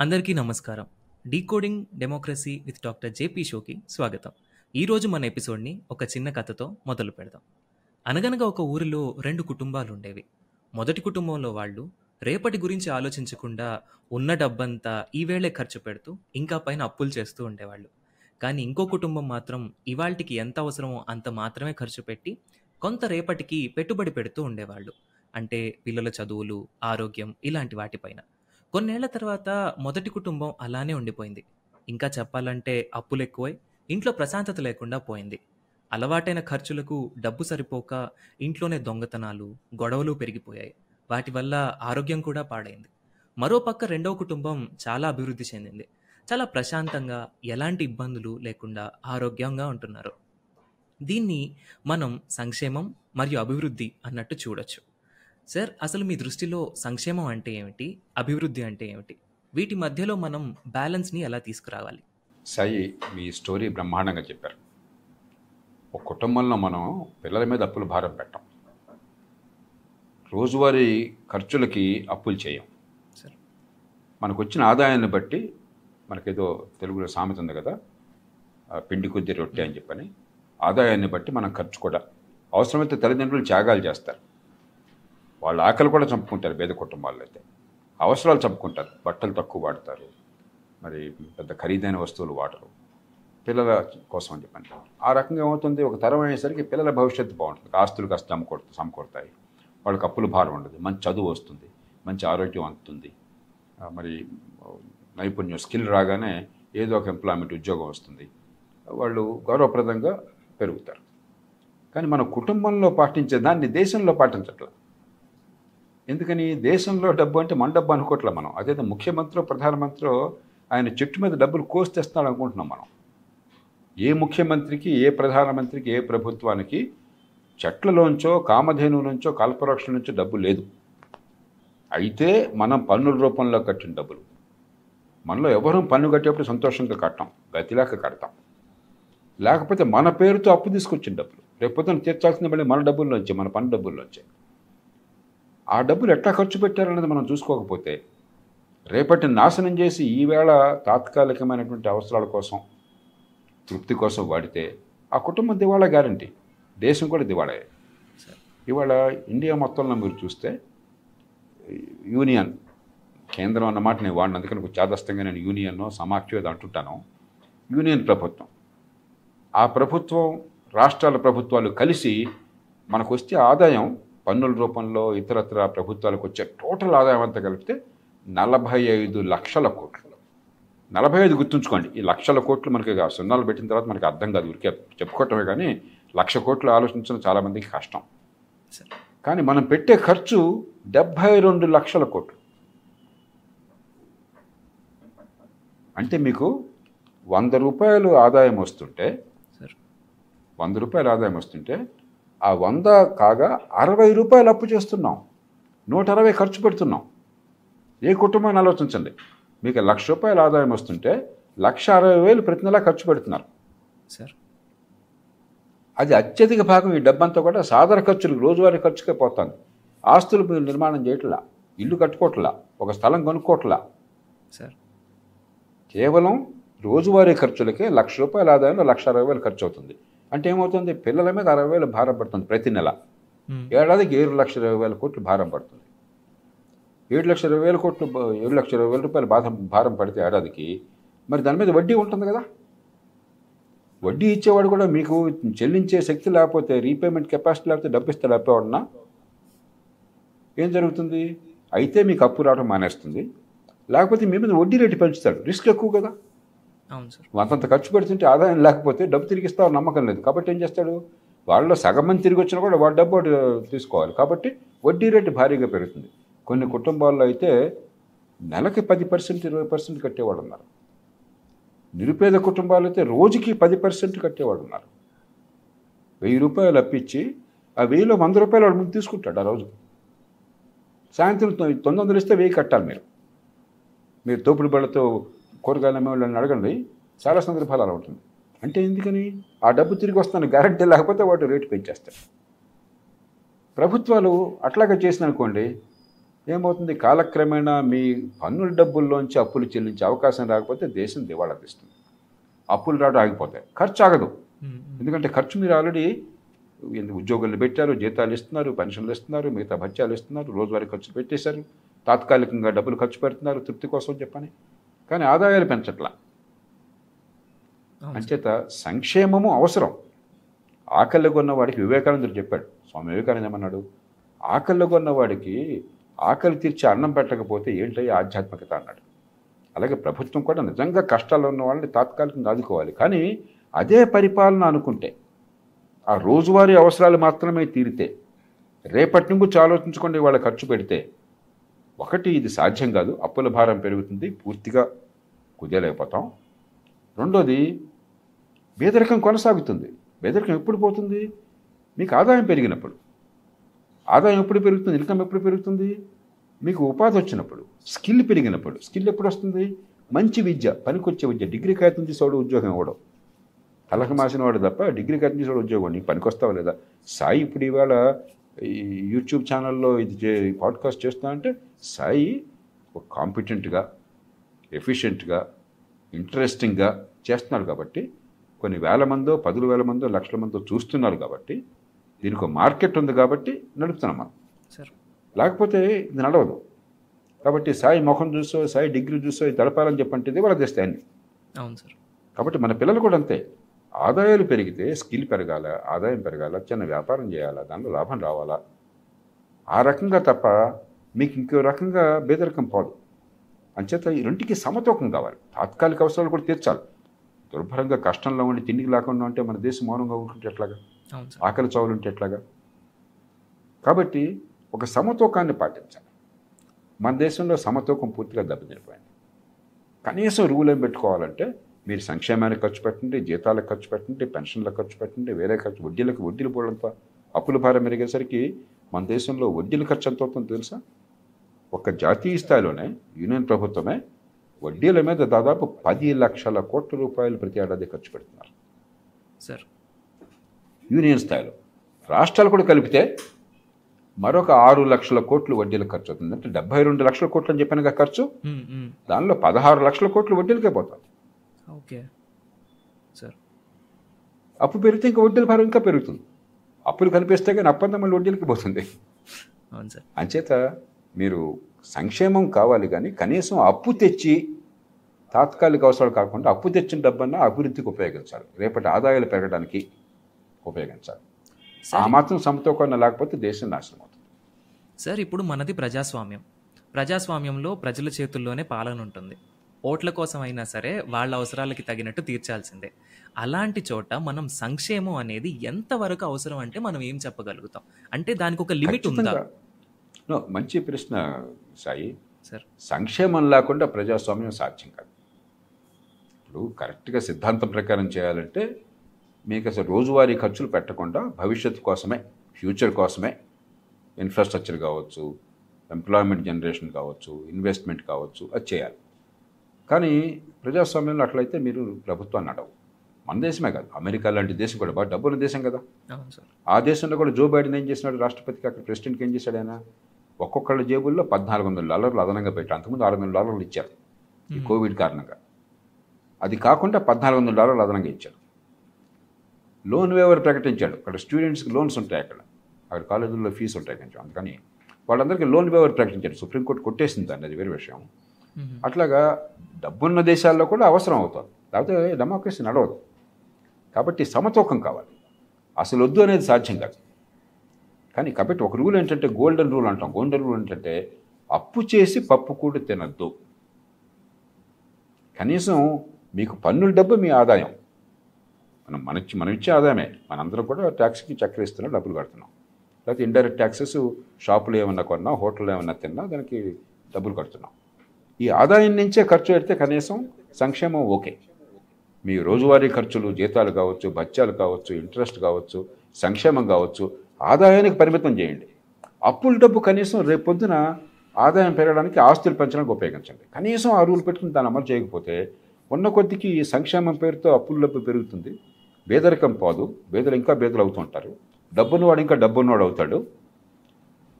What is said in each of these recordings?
అందరికీ నమస్కారం. Decoding democracy with doctor J P షోకి స్వాగతం. ఈరోజు మన ఎపిసోడ్ని ఒక చిన్న కథతో మొదలు పెడదాం. అనగనగా ఒక ఊరిలో రెండు కుటుంబాలు ఉండేవి. మొదటి కుటుంబంలో వాళ్ళు రేపటి గురించి ఆలోచించకుండా ఉన్న డబ్బంతా ఈవేళే ఖర్చు పెడుతూ ఇంకా పైన అప్పులు చేస్తూ ఉండేవాళ్ళు. కానీ ఇంకో కుటుంబం మాత్రం ఇవాళకి ఎంత అవసరమో అంత మాత్రమే ఖర్చు పెట్టి కొంత రేపటికి పెట్టుబడి పెడుతూ ఉండేవాళ్ళు. అంటే పిల్లల చదువులు ఆరోగ్యం ఇలాంటి వాటిపైన కొన్నేళ్ళ తర్వాత మొదటి కుటుంబం అలానే ఉండిపోయింది. ఇంకా చెప్పాలంటే అప్పులు ఎక్కువై ఇంట్లో ప్రశాంతత లేకుండా పోయింది. అలవాటైన ఖర్చులకు డబ్బు సరిపోక ఇంట్లోనే దొంగతనాలు గొడవలు పెరిగిపోయాయి. వాటి వల్ల ఆరోగ్యం కూడా పాడైంది. మరోపక్క రెండవ కుటుంబం చాలా అభివృద్ధి చెందింది. చాలా ప్రశాంతంగా ఎలాంటి ఇబ్బందులు లేకుండా ఆరోగ్యంగా ఉంటున్నారు. దీన్ని మనం సంక్షేమం మరియు అభివృద్ధి అన్నట్టు చూడొచ్చు. సార్ అసలు మీ దృష్టిలో సంక్షేమం అంటే ఏమిటి? అభివృద్ధి అంటే ఏమిటి? వీటి మధ్యలో మనం బ్యాలెన్స్ని ఎలా తీసుకురావాలి? సాయి మీ స్టోరీ బ్రహ్మాండంగా చెప్పారు. ఒక కుటుంబంలో మనం పిల్లల మీద అప్పులు భారం పెట్టం. రోజువారీ ఖర్చులకి అప్పులు చేయం. సార్. మనకు వచ్చిన ఆదాయాన్ని బట్టి మనకేదో తెలుగులో సామెత ఉంది కదా పిండి కొద్ది రొట్టె అని చెప్పని ఆదాయాన్ని బట్టి మనం ఖర్చు కూడా. అవసరమైతే తల్లిదండ్రులు త్యాగాలు చేస్తారు. వాళ్ళ ఆకలి కూడా చంపుకుంటారు పేద కుటుంబాల్లో అయితే. అవసరాలు చంపుకుంటారు. బట్టలు తక్కువ వాడతారు. మరి పెద్ద ఖరీదైన వస్తువులు వాడరు. పిల్లల కోసం అని చెప్పండి. ఆ రకంగా ఏమవుతుంది? ఒక తరం అయ్యేసరికి పిల్లల భవిష్యత్తు బాగుంటుంది. ఆస్తులు కాస్త సమకూడ సమకూడతాయి వాళ్ళకి అప్పులు భారం ఉండదు. మంచి చదువు వస్తుంది. మంచి ఆరోగ్యం అందుతుంది. మరి నైపుణ్యం స్కిల్ రాగానే ఏదో ఒక ఎంప్లాయ్మెంట్ ఉద్యోగం వస్తుంది. వాళ్ళు గౌరవప్రదంగా పెరుగుతారు. కానీ మన కుటుంబంలో పాటించే దాన్ని దేశంలో పాటించట్ల. ఎందుకని దేశంలో డబ్బు అంటే మన డబ్బు అనుకోవట్లే మనం. అదే ముఖ్యమంత్రి ప్రధానమంత్రి ఆయన చెట్టు మీద డబ్బులు కోసి తెస్తాడు అనుకుంటున్నాం మనం. ఏ ముఖ్యమంత్రికి ఏ ప్రధానమంత్రికి ఏ ప్రభుత్వానికి చెట్లలోంచో కామధేను నుంచో కల్పవృక్షం నుంచో డబ్బు లేదు. అయితే మనం పన్నుల రూపంలో కట్టిన డబ్బులు. మనలో ఎవరూ పన్ను కట్టేప్పుడు సంతోషంగా కట్టాం గతిలాక కడతాం. లేకపోతే మన పేరుతో అప్పు తీసుకొచ్చిన డబ్బులు. రేపొద్దున తీర్చాల్సిన మళ్ళీ మన డబ్బుల్లోంచే మన పన్ను డబ్బుల్లోంచే. ఆ డబ్బులు ఎట్లా ఖర్చు పెట్టారనేది మనం చూసుకోకపోతే రేపటి నాశనం చేసి ఈవేళ తాత్కాలికమైనటువంటి అవసరాల కోసం తృప్తి కోసం వాడితే ఆ కుటుంబం దివాళా గ్యారంటీ. దేశం కూడా దివాళే. ఇవాళ ఇండియా మొత్తంలో మీరు చూస్తే యూనియన్ కేంద్రం అన్నమాట నేను వాడిన అందుకని నాకు చాదస్తంగా నేను యూనియన్ సమాఖ్య అంటుంటాను. యూనియన్ ప్రభుత్వం. ఆ ప్రభుత్వం రాష్ట్రాల ప్రభుత్వాలు కలిసి మనకు వచ్చే ఆదాయం పన్నుల రూపంలో ఇతరత్ర ప్రభుత్వాలకు వచ్చే టోటల్ ఆదాయం అంతా కలిపితే నలభై ఐదు లక్షల కోట్లు. నలభై ఐదు గుర్తుంచుకోండి ఈ లక్షల కోట్లు మనకి సున్నాలు పెట్టిన తర్వాత మనకి అర్థం కాదు ఊరికే చెప్పుకోవటమే కానీ లక్ష కోట్లు ఆలోచించడం చాలామందికి కష్టం. కానీ మనం పెట్టే ఖర్చు డెబ్భై రెండు లక్షల కోట్లు. అంటే మీకు వంద రూపాయలు ఆదాయం వస్తుంటే వంద రూపాయలు ఆదాయం వస్తుంటే ఆ వంద కాగా అరవై రూపాయలు అప్పు చేస్తున్నాం. నూట అరవై ఖర్చు పెడుతున్నాం. ఏ కుటుంబాన్ని ఆలోచించండి. మీకు లక్ష రూపాయలు ఆదాయం వస్తుంటే లక్ష అరవై వేలు ప్రతి నెల ఖర్చు పెడుతున్నారు. సార్. అది అత్యధిక భాగం ఈ డబ్బంతా కూడా సాధారణ ఖర్చులు రోజువారీ ఖర్చుకే పోతుంది. ఆస్తులు మీరు నిర్మాణం చేయట్లా ఇల్లు కట్టుకోవట్లా ఒక స్థలం కొనుక్కోవట్లా సార్. కేవలం రోజువారీ ఖర్చులకే లక్ష రూపాయల ఆదాయంలో లక్ష అరవై వేలు ఖర్చు అవుతుంది. అంటే ఏమవుతుంది? పిల్లల మీద అరవై వేలు భారం పడుతుంది ప్రతి నెల. ఏడాదికి ఏడు లక్షల ఇరవై వేల కోట్లు భారం పడుతుంది. ఏడు లక్షల ఇరవై వేల కోట్లు ఏడు లక్షల ఇరవై వేల రూపాయలు బాధ భారం పడితే ఏడాదికి మరి దాని మీద వడ్డీ ఉంటుంది కదా? వడ్డీ ఇచ్చేవాడు కూడా మీకు చెల్లించే శక్తి లేకపోతే రీపేమెంట్ కెపాసిటీ లేకపోతే డబ్బు ఇస్తే లేకపోవడన్నా ఏం జరుగుతుంది? అయితే మీకు అప్పు రావడం మానేస్తుంది. లేకపోతే మీ మీద వడ్డీ రేటు పెంచుతాడు. రిస్క్ ఎక్కువ కదా? అంతంత ఖర్చు పెడుతుంటే ఆదాయం లేకపోతే డబ్బు తిరిగిస్తావు నమ్మకం లేదు. కాబట్టి ఏం చేస్తాడు? వాళ్ళలో సగం మంది తిరిగి వచ్చినా కూడా వాళ్ళ డబ్బు తీసుకోవాలి. కాబట్టి వడ్డీ రేటు భారీగా పెరుగుతుంది. కొన్ని కుటుంబాల్లో అయితే నెలకి పది పర్సెంట్ ఇరవై పర్సెంట్ కట్టేవాడు ఉన్నారు. నిరుపేద కుటుంబాలు అయితే రోజుకి పది పర్సెంట్ కట్టేవాడు ఉన్నారు. వెయ్యి రూపాయలు అప్పించి ఆ వెయ్యిలో వంద రూపాయలు వాడు ముందు తీసుకుంటాడు ఆ రోజు. సాయంత్రం తొమ్మిది వందలు ఇస్తే వెయ్యి కట్టాలి మీరు. మీరు తోపుడు బళ్ళతో కూరగాయలు అమ్మే వాళ్ళని అడగండి చాలా సందర్భాలు అలా ఉంటుంది అంటే ఎందుకని? ఆ డబ్బు తిరిగి వస్తాను గ్యారంటీ లేకపోతే వాటి రేటు పెంచేస్తారు ప్రభుత్వాలు అట్లాగే చేసిన అనుకోండి ఏమవుతుంది? కాలక్రమేణా మీ పన్నుల డబ్బుల్లోంచి అప్పులు చెల్లించే అవకాశం రాకపోతే దేశం దివాళా తీస్తుంది అప్పులు రావడం ఆగిపోతాయి. ఖర్చు ఆగదు. ఎందుకంటే ఖర్చు మీరు ఆల్రెడీ ఉద్యోగులు పెట్టారు జీతాలు ఇస్తున్నారు పెన్షన్లు ఇస్తున్నారు మిగతా భత్యాలు ఇస్తున్నారు రోజువారీ ఖర్చు పెట్టేశారు తాత్కాలికంగా డబ్బులు ఖర్చు పెడుతున్నారు తృప్తి కోసం చెప్పని. కానీ ఆదాయాలు పెంచట్లా. అంచేత సంక్షేమము అవసరం. ఆకలిలో కొన్న వాడికి వివేకానందుడు చెప్పాడు. స్వామి వివేకానంద ఏమన్నాడు? ఆకలిలో కొన్న వాడికి ఆకలి తీర్చి అన్నం పెట్టకపోతే ఏంటయ్యి ఆధ్యాత్మికత? అన్నాడు. అలాగే ప్రభుత్వం కూడా నిజంగా కష్టాల్లో ఉన్న వాళ్ళని తాత్కాలికంగా ఆదుకోవాలి. కానీ అదే పరిపాలన అనుకుంటే ఆ రోజువారీ అవసరాలు మాత్రమే తీరితే రేపటి నుంచి ఆలోచించుకోండి వాళ్ళ ఖర్చు పెడితే ఒకటి ఇది సాధ్యం కాదు. అప్పుల భారం పెరుగుతుంది. పూర్తిగా కుదేలేకపోతాం రెండోది పేదరికం కొనసాగుతుంది. పేదరికం ఎప్పుడు పోతుంది? మీకు ఆదాయం పెరిగినప్పుడు. ఆదాయం ఎప్పుడు పెరుగుతుంది? ఇన్కమ్ ఎప్పుడు పెరుగుతుంది? మీకు ఉపాధి వచ్చినప్పుడు. స్కిల్ పెరిగినప్పుడు. స్కిల్ ఎప్పుడు వస్తుంది? మంచి విద్య పనికొచ్చే విద్య. డిగ్రీ కాగితం తీసేవాడు ఉద్యోగం ఇవ్వడం. తలకు మాసిన వాడు తప్ప డిగ్రీ కాగితం చేసేవాడు ఉద్యోగం నీకు పనికొస్తావా లేదా? సాయి ఇప్పుడు ఇవాళ ఈ యూట్యూబ్ ఛానల్లో ఇది చే పాడ్కాస్ట్ చేస్తా అంటే సాయి ఒక కాంపిటెంట్గా ఎఫిషియెంట్గా ఇంట్రెస్టింగ్గా చేస్తున్నారు కాబట్టి కొన్ని వేల మందో పదుల వేల మందో లక్షల మందో చూస్తున్నారు కాబట్టి దీనికి ఒక మార్కెట్ ఉంది కాబట్టి నడుపుతున్నాం మనం. సార్. లేకపోతే ఇది నడవదు. కాబట్టి సాయి ముఖం చూసో సాయి డిగ్రీ చూసో ఇది తడపాలని చెప్పంటే ఇది వాళ్ళ తెస్తాయని అవును సార్. కాబట్టి మన పిల్లలు కూడా అంతే. ఆదాయాలు పెరిగితే స్కిల్ పెరగాల ఆదాయం పెరగాల చిన్న వ్యాపారం చేయాలా దానిలో లాభం రావాలా? ఆ రకంగా తప్ప మీకు ఇంకో రకంగా బేదరికం పోదు. అంచేత ఈ రెంటికి సమతూకం కావాలి. తాత్కాలిక అవసరాలు కూడా తీర్చాలి. దుర్భరంగా కష్టంలో ఉండి తిండికి లేకుండా ఉంటే మన దేశం మౌనంగా ఉంటుంటే ఎట్లాగా? ఆకలి చావులు ఉంటే ఎట్లాగా? కాబట్టి ఒక సమతూకాన్ని పాటించాలి. మన దేశంలో సమతూకం పూర్తిగా దెబ్బతినిపోయింది. కనీసం రూల్ ఏం పెట్టుకోవాలంటే మీరు సంక్షేమానికి ఖర్చు పెట్టండి జీతాలకు ఖర్చు పెట్టండి పెన్షన్లకు ఖర్చు పెట్టండి వేరే ఖర్చు వడ్డీలకు వడ్డీలు పోవడంతో అప్పుల భారం పెరిగేసరికి మన దేశంలో వడ్డీల ఖర్చు ఎంత అవుతుందో తెలుసా? ఒక జాతీయ స్థాయిలోనే యూనియన్ ప్రభుత్వమే వడ్డీల మీద దాదాపు పది లక్షల కోట్ల రూపాయలు ప్రతి ఏడాది ఖర్చు పెడుతున్నారు. సార్. యూనియన్ స్థాయిలో. రాష్ట్రాలు కూడా కలిపితే మరొక ఆరు లక్షల కోట్లు వడ్డీల ఖర్చు అవుతుంది. అంటే డెబ్బై రెండు లక్షల కోట్లు అని చెప్పాను కదా ఖర్చు. దానిలో పదహారు లక్షల కోట్లు వడ్డీలకే పోతుంది ఓకే. సార్. అప్పు పెరిగితే ఇంకా వడ్డీల భారం ఇంకా పెరుగుతుంది. అప్పులు కనిపిస్తే కానీ అప్పంతా మళ్ళీ వడ్డీలకి పోతుంది. అవును సార్. అంచేత మీరు సంక్షేమం కావాలి కానీ కనీసం అప్పు తెచ్చి తాత్కాలిక అవసరాలు కాకుండా అప్పు తెచ్చిన డబ్బన్నా అభివృద్ధికి ఉపయోగించాలి. రేపటి ఆదాయాలు పెరగడానికి ఉపయోగించాలి. ఆ మాత్రం సమతూకం లేకపోతే దేశం నాశనం అవుతుంది. సార్ ఇప్పుడు మనది ప్రజాస్వామ్యం. ప్రజాస్వామ్యంలో ప్రజల చేతుల్లోనే పాలన ఉంటుంది. ఓట్ల కోసం అయినా సరే వాళ్ళ అవసరాలకి తగినట్టు తీర్చాల్సిందే. అలాంటి చోట మనం సంక్షేమం అనేది ఎంతవరకు అవసరం అంటే మనం ఏం చెప్పగలుగుతాం? అంటే దానికి ఒక లిమిట్ ఉందా? మంచి ప్రశ్న సాయి. సార్. సంక్షేమం లేకుండా ప్రజాస్వామ్యం సాధ్యం కాదు. ఇప్పుడు కరెక్ట్గా సిద్ధాంతం ప్రకారం చేయాలంటే మీకు అసలు రోజువారీ ఖర్చులు పెట్టకుండా భవిష్యత్తు కోసమే ఫ్యూచర్ కోసమే ఇన్ఫ్రాస్ట్రక్చర్ కావచ్చు ఎంప్లాయ్మెంట్ జనరేషన్ కావచ్చు ఇన్వెస్ట్మెంట్ కావచ్చు అది చేయాలి. కానీ ప్రజాస్వామ్యంలో అట్లయితే మీరు ప్రభుత్వాన్ని నడవు. మన దేశమే కాదు. అమెరికా లాంటి దేశం కూడా బాగా డబ్బున్న దేశం కదా. ఆ దేశంలో కూడా జో బైడెన్ ఏం చేసినాడు? రాష్ట్రపతికి అక్కడ ప్రెసిడెంట్కి ఏం చేశాడు ఆయన? ఒక్కొక్కళ్ళ జేబుల్లో పద్నాలుగు వందల డాలర్లు అదనంగా పెట్టారు. అంతకుముందు ఆరు వందల డాలర్లు ఇచ్చారు. ఈ కోవిడ్ కారణంగా. అది కాకుండా పద్నాలుగు వందల డాలర్లు అదనంగా ఇచ్చారు. లోన్ వేవర్ ప్రకటించాడు. అక్కడ స్టూడెంట్స్కి లోన్స్ ఉంటాయి అక్కడ. అక్కడ కాలేజీల్లో ఫీజు ఉంటాయి కొంచెం. అందుకని వాళ్ళందరికీ లోన్ వేవర్ ప్రకటించాడు. సుప్రీంకోర్టు కొట్టేసింది దాన్ని. అది వేరే విషయం. Mm-hmm. అట్లాగా డబ్బున్న దేశాల్లో కూడా అవసరం అవుతుంది. లేకపోతే డెమోక్రసీ నడవదు. కాబట్టి సమతూకం కావాలి. అసలు వద్దు అనేది సాధ్యం కాదు. కానీ కాబట్టి ఒక రూల్ ఏంటంటే గోల్డెన్ రూల్ అంటాం. గోల్డెన్ రూల్ ఏంటంటే అప్పు చేసి పప్పు కూడా తినద్దు. కనీసం మీకు పన్నుల డబ్బు మీ ఆదాయం. మనం మనచ్చి మనం ఇచ్చే ఆదాయమే. మనందరం కూడా ట్యాక్స్కి చక్కెర డబ్బులు కడుతున్నాం. లేకపోతే ఇండైరెక్ట్ ట్యాక్సెస్ షాపులు ఏమన్నా కొన్నా హోటల్లో ఏమన్నా తిన్నా దానికి డబ్బులు కడుతున్నాం. ఈ ఆదాయం నుంచే ఖర్చు పెడితే కనీసం సంక్షేమం ఓకే. మీ రోజువారీ ఖర్చులు జీతాలు కావచ్చు బత్యాలు కావచ్చు ఇంట్రెస్ట్ కావచ్చు సంక్షేమం కావచ్చు ఆదాయానికి పరిమితం చేయండి. అప్పుల డబ్బు కనీసం రేపు పొద్దున ఆదాయం పెరగడానికి ఆస్తులు పెంచడానికి ఉపయోగించండి. కనీసం ఆ రూల్ పెట్టుకుని దాన్ని అమలు చేయకపోతే ఉన్న కొద్దికి ఈ సంక్షేమం పేరుతో అప్పుల డబ్బు పెరుగుతుంది. పేదరికం పోదు. పేదలు ఇంకా పేదలు అవుతుంటారు డబ్బున్నవాడు ఇంకా డబ్బున్నవాడు అవుతాడు.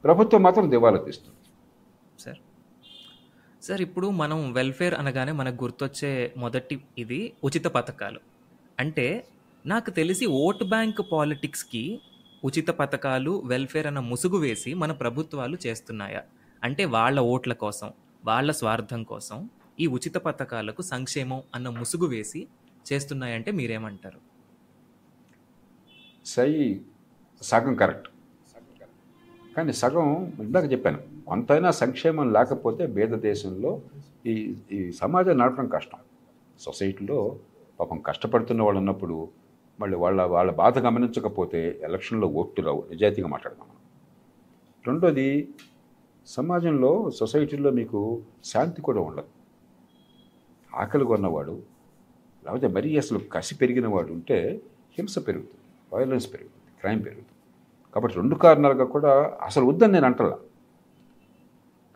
ప్రభుత్వం మాత్రం దివాలా తీస్తుంది. సార్. సార్ ఇప్పుడు మనం వెల్ఫేర్ అనగానే మనకు గుర్తొచ్చే మొదటి ఇది ఉచిత పథకాలు. అంటే నాకు తెలిసి ఓట్ బ్యాంక్ పాలిటిక్స్కి ఉచిత పథకాలు వెల్ఫేర్ అన్న ముసుగు వేసి మన ప్రభుత్వాలు చేస్తున్నాయా? అంటే వాళ్ళ ఓట్ల కోసం వాళ్ళ స్వార్థం కోసం ఈ ఉచిత పథకాలకు సంక్షేమం అన్న ముసుగు వేసి చేస్తున్నాయంటే మీరేమంటారు? సై సగం కరెక్ట్. కానీ సగం ఇందాక చెప్పాను. కొంతైనా సంక్షేమం లేకపోతే పేద దేశంలో ఈ ఈ సమాజం నడపడం కష్టం. సొసైటీలో పాపం కష్టపడుతున్న వాళ్ళు ఉన్నప్పుడు మళ్ళీ వాళ్ళ వాళ్ళ బాధ గమనించకపోతే ఎలక్షన్లో ఓట్లు రావు. నిజాయితీగా మాట్లాడదాం రెండోది సమాజంలో సొసైటీలో మీకు శాంతి కూడా ఉండదు. ఆకలి కొన్నవాడు లేకపోతే మరీ అసలు కసి పెరిగిన వాడు ఉంటే హింస పెరుగుతుంది వయలెన్స్ పెరుగుతుంది క్రైమ్ పెరుగుతుంది. కాబట్టి రెండు కారణాలుగా కూడా అసలు వద్దని నేను అంటలా.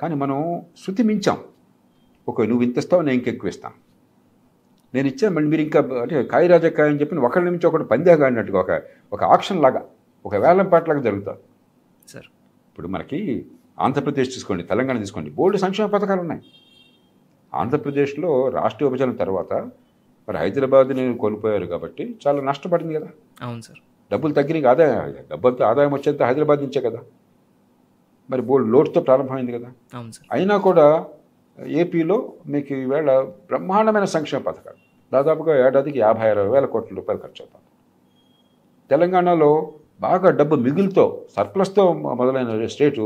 కానీ మనం శృతి మించాం. ఒక నువ్వు ఇంత ఇస్తావు నేను ఇంకెక్కువ ఇస్తాను. నేను ఇచ్చాను మళ్ళీ మీరు ఇంకా అంటే కాయరాజా కాయ అని చెప్పి ఒకళ్ళ నుంచి ఒకటి పందేగా అన్నట్టుగా ఒక ఒక ఆక్షన్ లాగా ఒక వేలం పాటలాగా జరుగుతుంది సార్. ఇప్పుడు మనకి ఆంధ్రప్రదేశ్ తీసుకోండి తెలంగాణ తీసుకోండి బోల్డ్ సంక్షేమ పథకాలు ఉన్నాయి. ఆంధ్రప్రదేశ్లో రాష్ట్ర విభజన తర్వాత మరి హైదరాబాద్ని కోల్పోయారు కాబట్టి చాలా నష్టపడింది కదా. అవును సార్. డబ్బులు తగ్గినాయి ఆదాయం డబ్బులతో ఆదాయం వచ్చేంత హైదరాబాద్ నుంచే కదా. మరి బోల్డ్ లోటుతో ప్రారంభమైంది కదా. అయినా కూడా ఏపీలో మీకు ఈవేళ బ్రహ్మాండమైన సంక్షేమ పథకాలు. దాదాపుగా ఏడాదికి యాభై అరవై వేల కోట్ల రూపాయలు ఖర్చు అవుతుంది తెలంగాణలో బాగా డబ్బు మిగులుతో సర్ప్లస్తో మొదలైన స్టేటు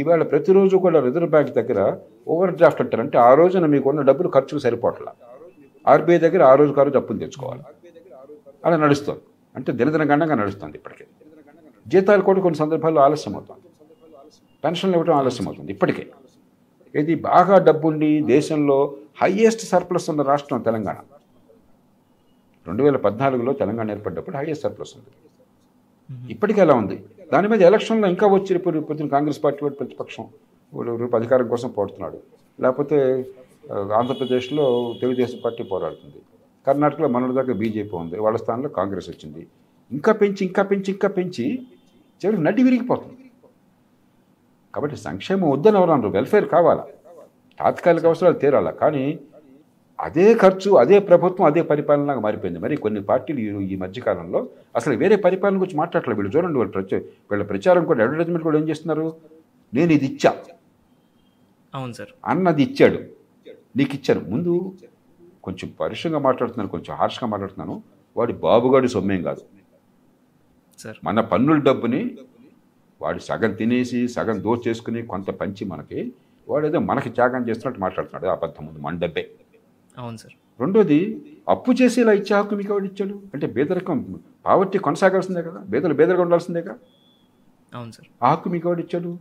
ఈవేళ ప్రతిరోజు కూడా రిజర్వ్ బ్యాంక్ దగ్గర ఓవర్ డ్రాఫ్ట్ అంటారు అంటే ఆ రోజున మీకున్న డబ్బులు ఖర్చుకు సరిపోవట్లా. ఆర్బీఐ దగ్గర ఆ రోజు అప్పులు తెచ్చుకోవాలి. అలా నడుస్తుంది. అంటే దినదినగండంగా నడుస్తుంది ఇప్పటికే. జీతాలు కూడా కొన్ని సందర్భాల్లో ఆలస్యం అవుతుంది. పెన్షన్లు ఇవ్వడం ఆలస్యం అవుతుంది ఇప్పటికే. ఇది బాగా డబ్బుండి దేశంలో హయ్యెస్ట్ సర్ప్లస్ ఉన్న రాష్ట్రం తెలంగాణ. రెండు వేల పద్నాలుగులో తెలంగాణ ఏర్పడ్డప్పుడు హయ్యెస్ట్ సర్ప్లస్ ఉంది. ఇప్పటికీ ఎలా ఉంది? దాని మీద ఎలక్షన్లో ఇంకా వచ్చి రేపు పొద్దున కాంగ్రెస్ పార్టీ వాడు ప్రతిపక్షం. రూపు రేపు అధికారం కోసం పోడుతున్నాడు లేకపోతే ఆంధ్రప్రదేశ్లో తెలుగుదేశం పార్టీ పోరాడుతుంది. కర్ణాటకలో మనటి దాకా బీజేపీ ఉంది వాళ్ళ స్థానంలో కాంగ్రెస్ వచ్చింది. ఇంకా పెంచి ఇంకా పెంచి ఇంకా పెంచి చివరికి నడ్డి విరిగిపోతుంది. కాబట్టి సంక్షేమం వద్దని ఎవరు అనరు వెల్ఫేర్ కావాలా? తాత్కాలిక అవసరాలు తీరాలా? కానీ అదే ఖర్చు అదే ప్రభుత్వం అదే పరిపాలనగా మారిపోయింది. మరి కొన్ని పార్టీలు ఈ- మధ్యకాలంలో అసలు వేరే పరిపాలన గురించి మాట్లాడలేదు వీళ్ళు చూడండి వాళ్ళు ప్రచ వీళ్ళ ప్రచారం కూడా అడ్వర్టైజ్మెంట్ కూడా ఏం చేస్తున్నారు? నేను ఇది ఇచ్చా. అవును సార్. అన్నది ఇచ్చాడు. నీకు ఇచ్చాను. ముందు కొంచెం పరుషంగా మాట్లాడుతున్నాను కొంచెం హార్ష్గా మాట్లాడుతున్నాను. వాడి బాబుగాడి సొమ్మేం కాదు. సార్. మన పన్నుల డబ్బుని వాడు సగం తినేసి సగం దోచేసుకుని కొంత పంచి మనకి వాడు ఏదో మనకి త్యాగం చేస్తున్నట్టు మాట్లాడుతున్నాడు అబద్ధం ముందు మన డబ్బే అవును సార్. రెండోది అప్పు చేసి ఇలా ఇచ్చే హక్కు మీకు ఎవడు ఇచ్చాడు? అంటే బేదరికం పావర్టీ కొనసాగాల్సిందే కదా? బేదలు బేదరిగా ఉండాల్సిందేగా అవును సార్. ఆ హక్కు మీకు ఎవడు ఇచ్చాడు?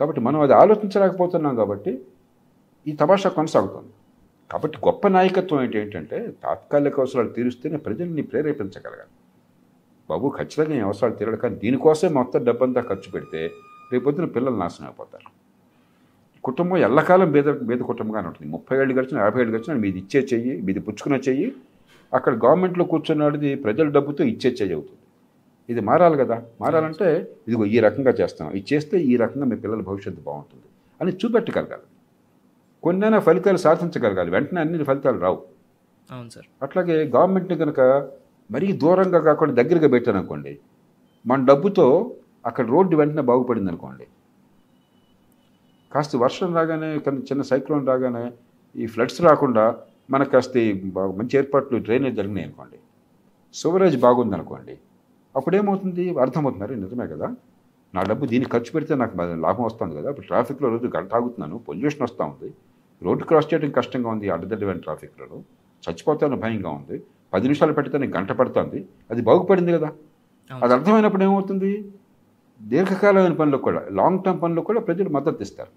కాబట్టి మనం అది ఆలోచించలేకపోతున్నాం కాబట్టి ఈ తమాషా కొనసాగుతుంది. కాబట్టి గొప్ప నాయకత్వం ఏంటి ఏంటంటే తాత్కాలిక అవసరాలు తీరుస్తేనే ప్రజల్ని ప్రేరేపించగలగాలి. బాబు ఖచ్చితంగా ఈ అవసరాలు తీరడు కానీ దీనికోసం మొత్తం డబ్బంతా ఖర్చు పెడితే రేపొద్దున పిల్లలు నాశనం అయిపోతారు. కుటుంబం ఎల్లకాలం బేద బేద కుటుంబంగానే ఉంటుంది. ముప్పై ఏళ్ళు గడిచిన యాభై ఏళ్ళు గడిచిన మీది ఇచ్చే చెయ్యి మీది పుచ్చుకున్న చెయ్యి అక్కడ గవర్నమెంట్లో కూర్చున్నాడిది ప్రజల డబ్బుతో ఇచ్చే చెయ్యి అవుతుంది. ఇది మారాలి కదా. మారాలంటే ఇదిగో ఈ రకంగా చేస్తాం ఇది చేస్తే ఈ రకంగా మీ పిల్లల భవిష్యత్తు బాగుంటుంది అని చూపెట్టగలగాలి. కొన్నైనా ఫలితాలు సాధించగలగాలి. వెంటనే అన్ని ఫలితాలు రావు. అవును సార్. అట్లాగే గవర్నమెంట్ని కనుక మరీ దూరంగా కాకుండా దగ్గరగా పెట్టాను అనుకోండి మన డబ్బుతో అక్కడ రోడ్డు వెంటనే బాగుపడింది అనుకోండి కాస్త వర్షం రాగానే చిన్న సైక్లోన్ రాగానే ఈ ఫ్లడ్స్ రాకుండా మనకు కాస్త మంచి ఏర్పాట్లు డ్రైనేజ్ జరిగినాయి అనుకోండి సివరేజ్ బాగుంది అనుకోండి అప్పుడు ఏమవుతుంది అర్థమవుతున్నారు నిజమే కదా. నా డబ్బు దీనికి ఖర్చు పెడితే నాకు లాభం వస్తుంది కదా. ఇప్పుడు ట్రాఫిక్లో రోజు గంట ఆగుతున్నాను పొల్యూషన్ వస్తూ ఉంది. రోడ్డు క్రాస్ చేయడం కష్టంగా ఉంది అడ్డదిడ్డమైన ట్రాఫిక్లలో చచ్చిపోతాను భయంగా ఉంది. పది నిమిషాలు పెడితే నీకు గంట పడుతుంది. అది బాగుపడింది కదా. అది అర్థమైనప్పుడు ఏమవుతుంది? దీర్ఘకాలమైన పనులకు కూడా లాంగ్ టర్మ్ పనులకు కూడా ప్రజలు మద్దతు ఇస్తారు.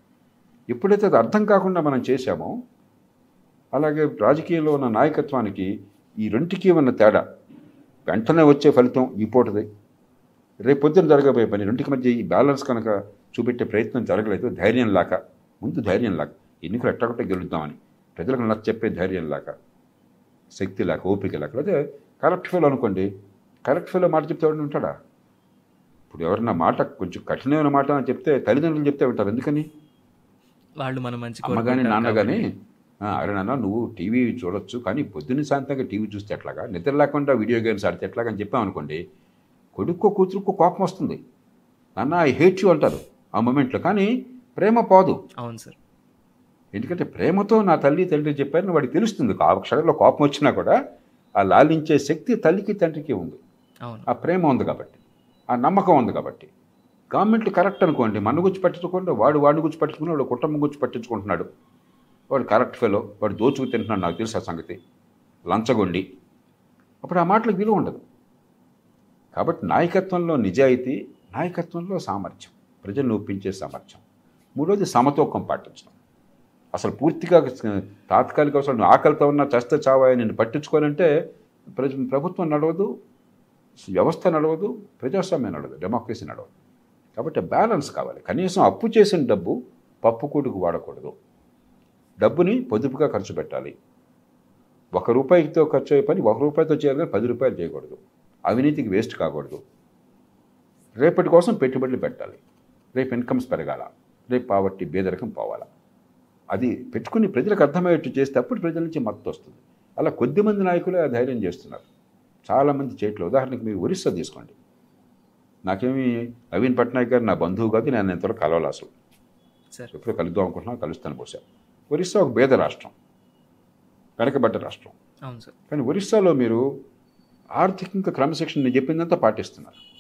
ఎప్పుడైతే అది అర్థం కాకుండా మనం చేశామో అలాగే రాజకీయంలో ఉన్న నాయకత్వానికి ఈ రెంటికి ఉన్న తేడా? వెంటనే వచ్చే ఫలితం ఈ పూటది. రేపు పొద్దున జరగబోయే పని రెండుకి మధ్య ఈ బ్యాలెన్స్ కనుక చూపెట్టే ప్రయత్నం జరగలేదు ధైర్యం లాక ముందు ధైర్యం లాక. ఎన్నికలు ఎట్టగొట్ట గెలుద్దామని. ప్రజలకు నచ్చ చెప్పే ధైర్యం లాక శక్తి లేక ఓపిక లేక. అదే కరెక్ట్ ఫీల్ అనుకోండి కరెక్ట్ ఫీల్ మాట చెప్తే ఎవరైనా ఉంటాడా? ఇప్పుడు ఎవరన్నా మాట కొంచెం కఠినమైన మాట అని చెప్తే తల్లిదండ్రులు చెప్తే వింటారు. ఎందుకని? వాళ్ళు మన మంచి అమ్మ కానీ కోరుకుంటారు నాన్న కానీ. అరే నాన్న నువ్వు టీవీ చూడొచ్చు కానీ పొద్దున్న సాయంత్రంగా టీవీ చూస్తే ఎట్లాగా? నిద్ర లేకుండా వీడియో గేమ్స్ ఆడితే ఎట్లాగా అని చెప్పామనుకోండి కొడుక్కో కూతురుకో కోపం వస్తుంది. నాన్న ఐ హేట్ యూ అంటారు ఆ మూమెంట్లో. కానీ ప్రేమ పోదు. అవును సార్. ఎందుకంటే ప్రేమతో నా తల్లి తండ్రి చెప్పారని వాడికి తెలుస్తుంది. ఆ క్షణంలో కోపం వచ్చినా కూడా ఆ లాలించే శక్తి తల్లికి తండ్రికి ఉంది. ఆ ప్రేమ ఉంది కాబట్టి ఆ నమ్మకం ఉంది కాబట్టి. గవర్నమెంట్ కరెక్ట్ అనుకోండి మన గురించి పట్టించుకుంటే వాడు వాడిని గురించి పట్టించుకుని వాడు కుటుంబం గురించి పట్టించుకుంటున్నాడు. వాడు కరెక్ట్ ఫెలో వాడు దోచుకు తింటున్నాడు నాకు తెలుసు ఆ సంగతి. లంచగొండి. అప్పుడు ఆ మాటలకు విలువ ఉండదు. కాబట్టి నాయకత్వంలో నిజాయితీ నాయకత్వంలో సామర్థ్యం ప్రజలను ఒప్పించే సామర్థ్యం. మూడోది సమతూకం పాటించడం. అసలు పూర్తిగా తాత్కాలిక అవసరం నువ్వు ఆకలితో ఉన్న చస్తే చావాయని నేను పట్టించుకోనంటే ప్రజ ప్రభుత్వం నడవదు వ్యవస్థ నడవదు ప్రజాస్వామ్యం నడవదు డెమోక్రసీ నడవదు. కాబట్టి బ్యాలెన్స్ కావాలి. కనీసం అప్పు చేసిన డబ్బు పప్పుకూడుకు వాడకూడదు. డబ్బుని పొదుపుగా ఖర్చు పెట్టాలి. ఒక రూపాయితో ఖర్చు అయ్యే పని ఒక రూపాయితో చేయాలి కానీ పది రూపాయలు చేయకూడదు. అవినీతికి వేస్ట్ కాకూడదు. రేపటి కోసం పెట్టుబడులు పెట్టాలి. రేపు ఇన్కమ్స్ పెరగాల. రేపు పావర్టీ బేదరికం పోవాలా. అది పెట్టుకుని ప్రజలకు అర్థమయ్యేట్టు చేస్తే అప్పుడు ప్రజల నుంచి మద్దతు వస్తుంది. అలా కొద్దిమంది నాయకులు ఆ ధైర్యం చేస్తున్నారు. చాలామంది చేయట్లేదు ఉదాహరణకి మీరు ఒరిస్సా తీసుకోండి. నాకేమి నవీన్ పట్నాయక్ గారు నా బంధువు కాదు నేను ఎంతవరకు కలవాలి అసలు. సార్. ఎప్పుడు కలుద్దాం అనుకుంటున్నా కలుస్తాను బహుశా. ఒరిస్సా ఒక పేద రాష్ట్రం వెనకబడ్డ రాష్ట్రం. అవును సార్. కానీ ఒరిస్సాలో మీరు ఆర్థికంగా క్రమశిక్షణ నేను చెప్పిందంతా పాటిస్తున్నారు.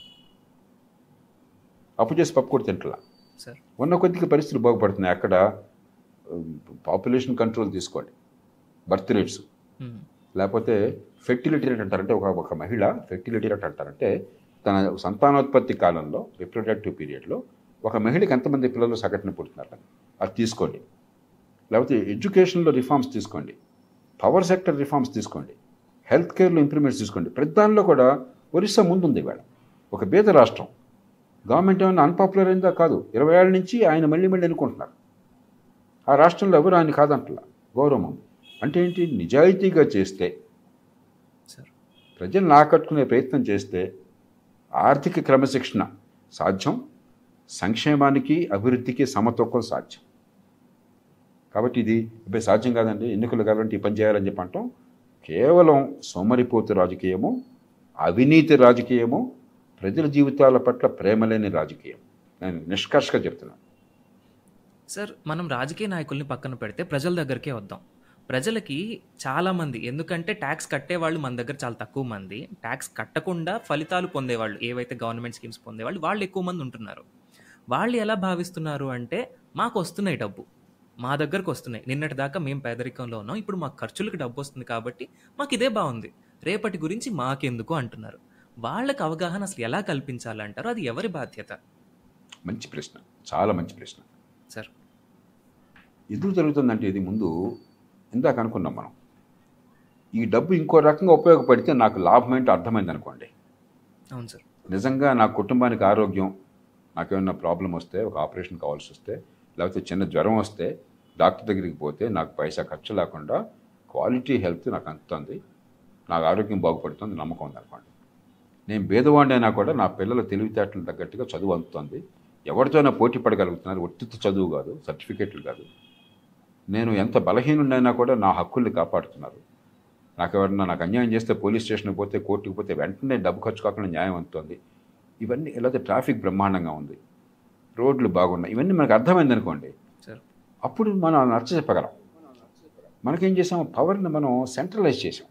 అప్పు చేసి పప్పు కూడా తింటలా. సార్. ఉన్న కొద్దిగా పరిస్థితులు బాగుపడుతున్నాయి. అక్కడ పాపులేషన్ కంట్రోల్ తీసుకోండి. Birth rates. ఉమ్. లేకపోతే ఫెర్టిలిటీ రేట్ అంటారంటే ఒక ఒక మహిళ ఫెర్టిలిటీ రేట్ అంటారంటే తన సంతానోత్పత్తి కాలంలో రిప్రొడక్టివ్ పీరియడ్లో ఒక మహిళకి ఎంతమంది పిల్లలు సగటున పుడుతున్నారు అది తీసుకోండి. లేకపోతే ఎడ్యుకేషన్లో రిఫార్మ్స్ తీసుకోండి. పవర్ సెక్టర్ రిఫార్మ్స్ తీసుకోండి. హెల్త్ కేర్లో ఇంప్రూవ్మెంట్స్ తీసుకోండి. ప్రతి దానిలో కూడా ఒరిస్సా ముందుంది ఇవాళ. ఒక బీద రాష్ట్రం. గవర్నమెంట్ ఏమైనా అన్పాపులర్ అయిందా? కాదు. ఇరవై ఏళ్ళ నుంచి ఆయన మళ్ళీ మళ్ళీ ఎన్నుకుంటున్నారు. ఆ రాష్ట్రంలో ఎవరు ఆయన కాదంటలా. గౌరవం. అంటే ఏంటి? నిజాయితీగా చేస్తే సార్. ప్రజలను ఆకట్టుకునే ప్రయత్నం చేస్తే ఆర్థిక క్రమశిక్షణ సాధ్యం సంక్షేమానికి అభివృద్ధికి సమతూకం సాధ్యం. కాబట్టి ఇది ఇప్పుడు సాధ్యం కాదండి. ఎన్నికలు కావాలంటే ఈ పని చేయాలని చెప్పి అంటాం. కేవలం సోమరిపోతు రాజకీయము అవినీతి రాజకీయము ప్రజల జీవితాల పట్ల ప్రేమ లేని రాజకీయం. నేను నిష్కర్షగా చెప్తున్నాను. సార్ మనం రాజకీయ నాయకుల్ని పక్కన పెడితే ప్రజల దగ్గరికే వద్దాం. ప్రజలకి చాలామంది ఎందుకంటే ట్యాక్స్ కట్టేవాళ్ళు మన దగ్గర చాలా తక్కువ మంది ట్యాక్స్ కట్టకుండా ఫలితాలు పొందేవాళ్ళు ఏవైతే గవర్నమెంట్ స్కీమ్స్ పొందేవాళ్ళు వాళ్ళు ఎక్కువ మంది ఉంటున్నారు. వాళ్ళు ఎలా భావిస్తున్నారు అంటే మాకు వస్తున్నాయి డబ్బు మా దగ్గరకు వస్తున్నాయి. నిన్నటి దాకా మేము పేదరికంలో ఉన్నాం ఇప్పుడు మా ఖర్చులకు డబ్బు వస్తుంది కాబట్టి మాకు ఇదే బాగుంది. రేపటి గురించి మాకెందుకు అంటున్నారు? వాళ్ళకి అవగాహన అసలు ఎలా కల్పించాలంటారు? అది ఎవరి బాధ్యత? మంచి ప్రశ్న చాలా మంచి ప్రశ్న. సార్. ఎందుకు జరుగుతుందంటే ఇది ముందు ఇందాక అనుకున్నాం మనం. ఈ డబ్బు ఇంకో రకంగా ఉపయోగపడితే నాకు లాభం ఏంటో అర్థమైంది అనుకోండి. అవును సార్. నిజంగా నా కుటుంబానికి ఆరోగ్యం నాకేమన్నా ప్రాబ్లం వస్తే ఒక ఆపరేషన్ కావాల్సి వస్తే లేకపోతే చిన్న జ్వరం వస్తే డాక్టర్ దగ్గరికి పోతే నాకు పైసా ఖర్చు లేకుండా క్వాలిటీ హెల్త్ నాకు అందుతుంది. నాకు ఆరోగ్యం బాగుపడుతుంది నమ్మకం ఉంది అనుకోండి నేను భేదవాడిని అయినా కూడా నా పిల్లల తెలివితేటలు తగ్గట్టుగా చదువు అందుతుంది. ఎవరితోనైనా పోటీ పడగలుగుతున్నారు. ఒత్తిడి చదువు కాదు సర్టిఫికేట్లు కాదు. నేను ఎంత బలహీనుడైనా కూడా నా హక్కుల్ని కాపాడుతున్నారు. నాకు ఎవరన్నా నాకు అన్యాయం చేస్తే పోలీస్ స్టేషన్కి పోతే కోర్టుకి పోతే వెంటనే డబ్బు ఖర్చు కాకుండా న్యాయం అందుతుంది. ఇవన్నీ లేకపోతే ట్రాఫిక్ బ్రహ్మాండంగా ఉంది. రోడ్లు బాగున్నాయి. ఇవన్నీ మనకు అర్థమైంది అనుకోండి. సార్. అప్పుడు మనం నచ్చ చెప్పగలం. మనకేం చేసాం పవర్ని మనం సెంట్రలైజ్ చేసాం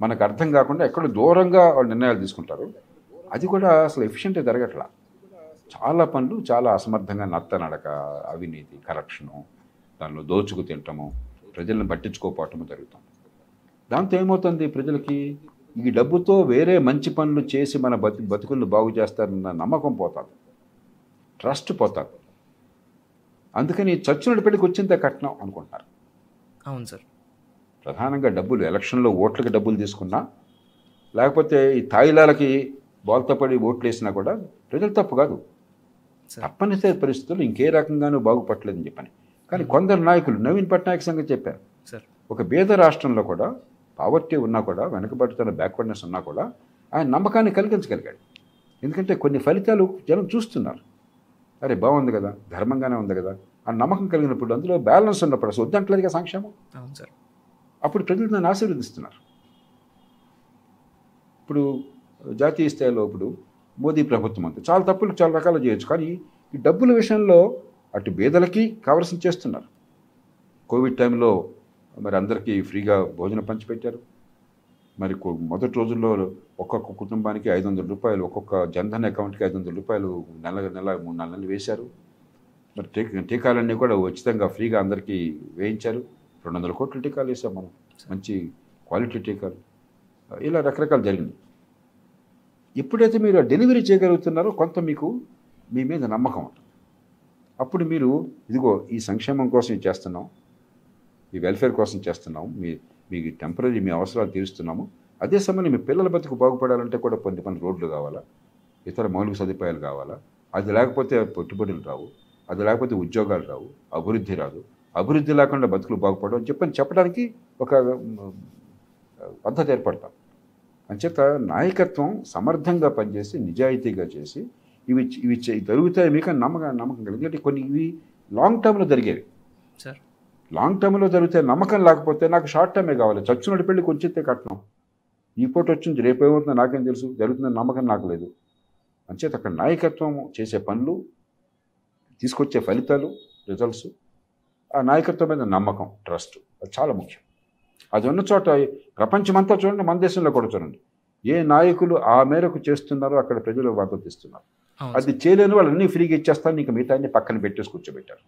మనకు అర్థం కాకుండా ఎక్కడ దూరంగా వాళ్ళు నిర్ణయాలు తీసుకుంటారు. అది కూడా అసలు ఎఫిషియెంట్గా జరగట్లా. చాలా పనులు చాలా అసమర్థంగా నత్తనడక అవినీతి కరప్షను దానిలో దోచుకు తినటము ప్రజలను పట్టించుకోకపోవటము జరుగుతుంది. దాంతో ఏమవుతుంది? ప్రజలకి ఈ డబ్బుతో వేరే మంచి పనులు చేసి మన బతు బతుకులను బాగు చేస్తారన్న నమ్మకం పోతుంది. ట్రస్ట్ పోతుంది. అందుకని చచ్చునడి పెళ్ళికి వచ్చిందే కట్నం అనుకుంటున్నారు. అవును సార్. ప్రధానంగా డబ్బులు ఎలక్షన్లో ఓట్లకి డబ్బులు తీసుకున్నా లేకపోతే ఈ తాయిలాలకి బోల్తా పడి ఓట్లు వేసినా కూడా ప్రజలు తప్పు కాదు. తప్పనిసరి పరిస్థితుల్లో ఇంకే రకంగానూ బాగుపట్టలేదని చెప్పని. కానీ కొందరు నాయకులు నవీన్ పట్నాయక్ సంగతి చెప్పారు. సార్. ఒక బీద రాష్ట్రంలో కూడా పావర్టీ ఉన్నా కూడా వెనకబడుతున్న బ్యాక్వర్డ్నెస్ ఉన్నా కూడా ఆయన నమ్మకాన్ని కలిగించగలిగాడు. ఎందుకంటే కొన్ని ఫలితాలు జనం చూస్తున్నారు. అరే బాగుంది కదా ధర్మంగానే ఉంది కదా ఆ నమ్మకం కలిగినప్పుడు అందులో బ్యాలెన్స్ ఉన్నప్పుడు అసలు వద్దంటలేదుగా సంక్షేమం? అవును సార్. అప్పుడు ప్రజలు దాన్ని ఆశీర్వదిస్తున్నారు. ఇప్పుడు జాతీయ స్థాయిలో ఇప్పుడు మోదీ ప్రభుత్వం అంతా. చాలా తప్పులు చాలా రకాలు చేయొచ్చు కానీ ఈ డబ్బుల విషయంలో అటు పేదలకి కావలసిన చేస్తున్నారు. కోవిడ్ టైంలో మరి అందరికీ ఫ్రీగా భోజనం పంచిపెట్టారు. మరి కొ- మొదటి రోజుల్లో ఒక్కొక్క కుటుంబానికి ఐదు వందల రూపాయలు ఒక్కొక్క జన్ధన్ అకౌంట్కి ఐదు వందల రూపాయలు నెల నెల మూడు నెల నెలలు వేశారు. మరి టీ- టీకాలన్నీ కూడా ఉచితంగా ఫ్రీగా అందరికీ వేయించారు. రెండు వందల కోట్ల టీకాలు వేసాం మనం. మంచి క్వాలిటీ టీకాలు. ఇలా రకరకాలు జరిగింది ఎప్పుడైతే మీరు డెలివరీ చేయగలుగుతున్నారో కొంత మీకు మీ మీద నమ్మకం ఉంటుంది. అప్పుడు మీరు ఇదిగో ఈ సంక్షేమం కోసం చేస్తున్నాం ఈ వెల్ఫేర్ కోసం చేస్తున్నాం మీ మీకు టెంపరీ మీ అవసరాలు తీరుస్తున్నాము. అదే సమయంలో మీ పిల్లల బతుకు బాగుపడాలంటే కూడా కొన్ని కొన్ని రోడ్లు కావాలా? ఇతర మౌలిక సదుపాయాలు కావాలా? అది లేకపోతే పెట్టుబడులు రావు అది లేకపోతే ఉద్యోగాలు రావు అభివృద్ధి రాదు. అభివృద్ధి లేకుండా బతుకులు బాగుపడవు అని చెప్పని చెప్పడానికి ఒక పద్ధతి ఏర్పడతాం. అంచేత నాయకత్వం సమర్థంగా పనిచేసి నిజాయితీగా చేసి ఇవి ఇవి జరుగుతాయి మీకు నమ్మకం నమ్మకం కలిగి ఎందుకంటే కొన్ని ఇవి లాంగ్ టర్మ్లో జరిగేవి. సార్. లాంగ్ టర్మ్లో జరిగితే నమ్మకం లేకపోతే నాకు షార్ట్ టర్మే కావాలి. చచ్చునటి పెళ్ళి కొంచెంతే కట్నం ఈ పూట వచ్చింది రేపు ఏమవుతుందో నాకేం తెలుసు. జరుగుతుందని నమ్మకం నాకు లేదు. అంచేత అక్కడ నాయకత్వం చేసే పనులు తీసుకొచ్చే ఫలితాలు రిజల్ట్స్ ఆ నాయకత్వం మీద నమ్మకం ట్రస్ట్ అది చాలా ముఖ్యం. అది ఉన్న చోట ప్రపంచమంతా చూడండి మన దేశంలో కూడా చూడండి. ఏ నాయకులు ఆ మేరకు చేస్తున్నారో అక్కడ ప్రజలు మద్దతు ఇస్తున్నారు అవును అది చేయలేని వాళ్ళు అన్నీ ఫ్రీగా ఇచ్చేస్తాను నీకు మిగతా అన్ని పక్కన పెట్టేసి కూర్చోబెట్టారు.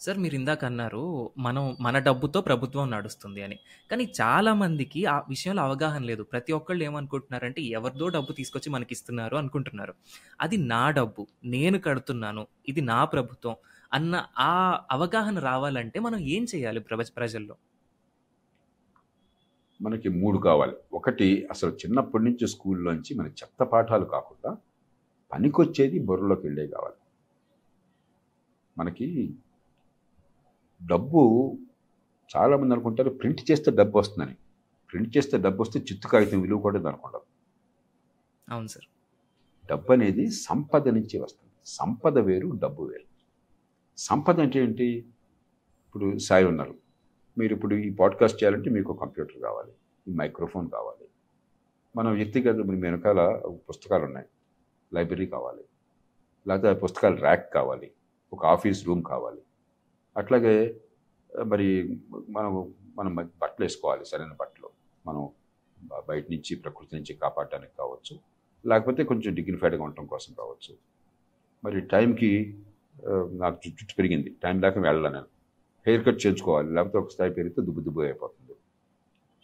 సార్ మీరు ఇందాక అన్నారు మనం మన డబ్బుతో ప్రభుత్వం నడుస్తుంది అని. కానీ చాలా మందికి ఆ విషయంలో అవగాహన లేదు. ప్రతి ఒక్కళ్ళు ఏమనుకుంటున్నారంటే ఎవరిదో డబ్బు తీసుకొచ్చి మనకి ఇస్తున్నారు అనుకుంటున్నారు. అది నా డబ్బు నేను కడుతున్నాను ఇది నా ప్రభుత్వం. అన్న ఆ అవగాహన రావాలంటే మనం ఏం చేయాలి ప్రజ- ప్రజల్లో? మనకి మూడు కావాలి. ఒకటి అసలు చిన్నప్పటి నుంచి స్కూల్లోంచి మన చెత్త పాఠాలు కాకుండా పనికొచ్చేది బుర్రలోకి వెళ్ళే కావాలి. మనకి డబ్బు చాలామంది అనుకుంటారు ప్రింట్ చేస్తే డబ్బు వస్తుందని. ప్రింట్ చేస్తే డబ్బు వస్తే చిత్తు కాగితం విలువ కూడా అనుకుంటారు అవును సార్. డబ్బు అనేది సంపద నుంచి వస్తుంది. సంపద వేరు డబ్బు వేరు. సంపద అంటే ఏంటి? ఇప్పుడు సాయి ఉన్నారు. మీరు ఇప్పుడు ఈ పాడ్కాస్ట్ చేయాలంటే మీకు కంప్యూటర్ కావాలి ఈ మైక్రోఫోన్ కావాలి. మనం వ్యక్తిగత మీ వెనకాల పుస్తకాలు ఉన్నాయి. లైబ్రరీ కావాలి లేకపోతే ఆ పుస్తకాలు ర్యాక్ కావాలి ఒక ఆఫీస్ రూమ్ కావాలి. అట్లాగే మరి మనం మనం బట్టలు వేసుకోవాలి సరైన బట్టలు. మనం బయట నుంచి ప్రకృతి నుంచి కాపాడటానికి కావచ్చు లేకపోతే కొంచెం డిగ్నిఫైడ్గా ఉండటం కోసం కావచ్చు. మరి టైంకి నాకు చుట్టు జుట్టు పెరిగింది. టైం దాకా వెళ్ళాను నేను. హెయిర్ కట్ చేయించుకోవాలి. లేకపోతే ఒక స్థాయి పెరిగితే దుబ్బు దుబ్బు అయిపోతుంది.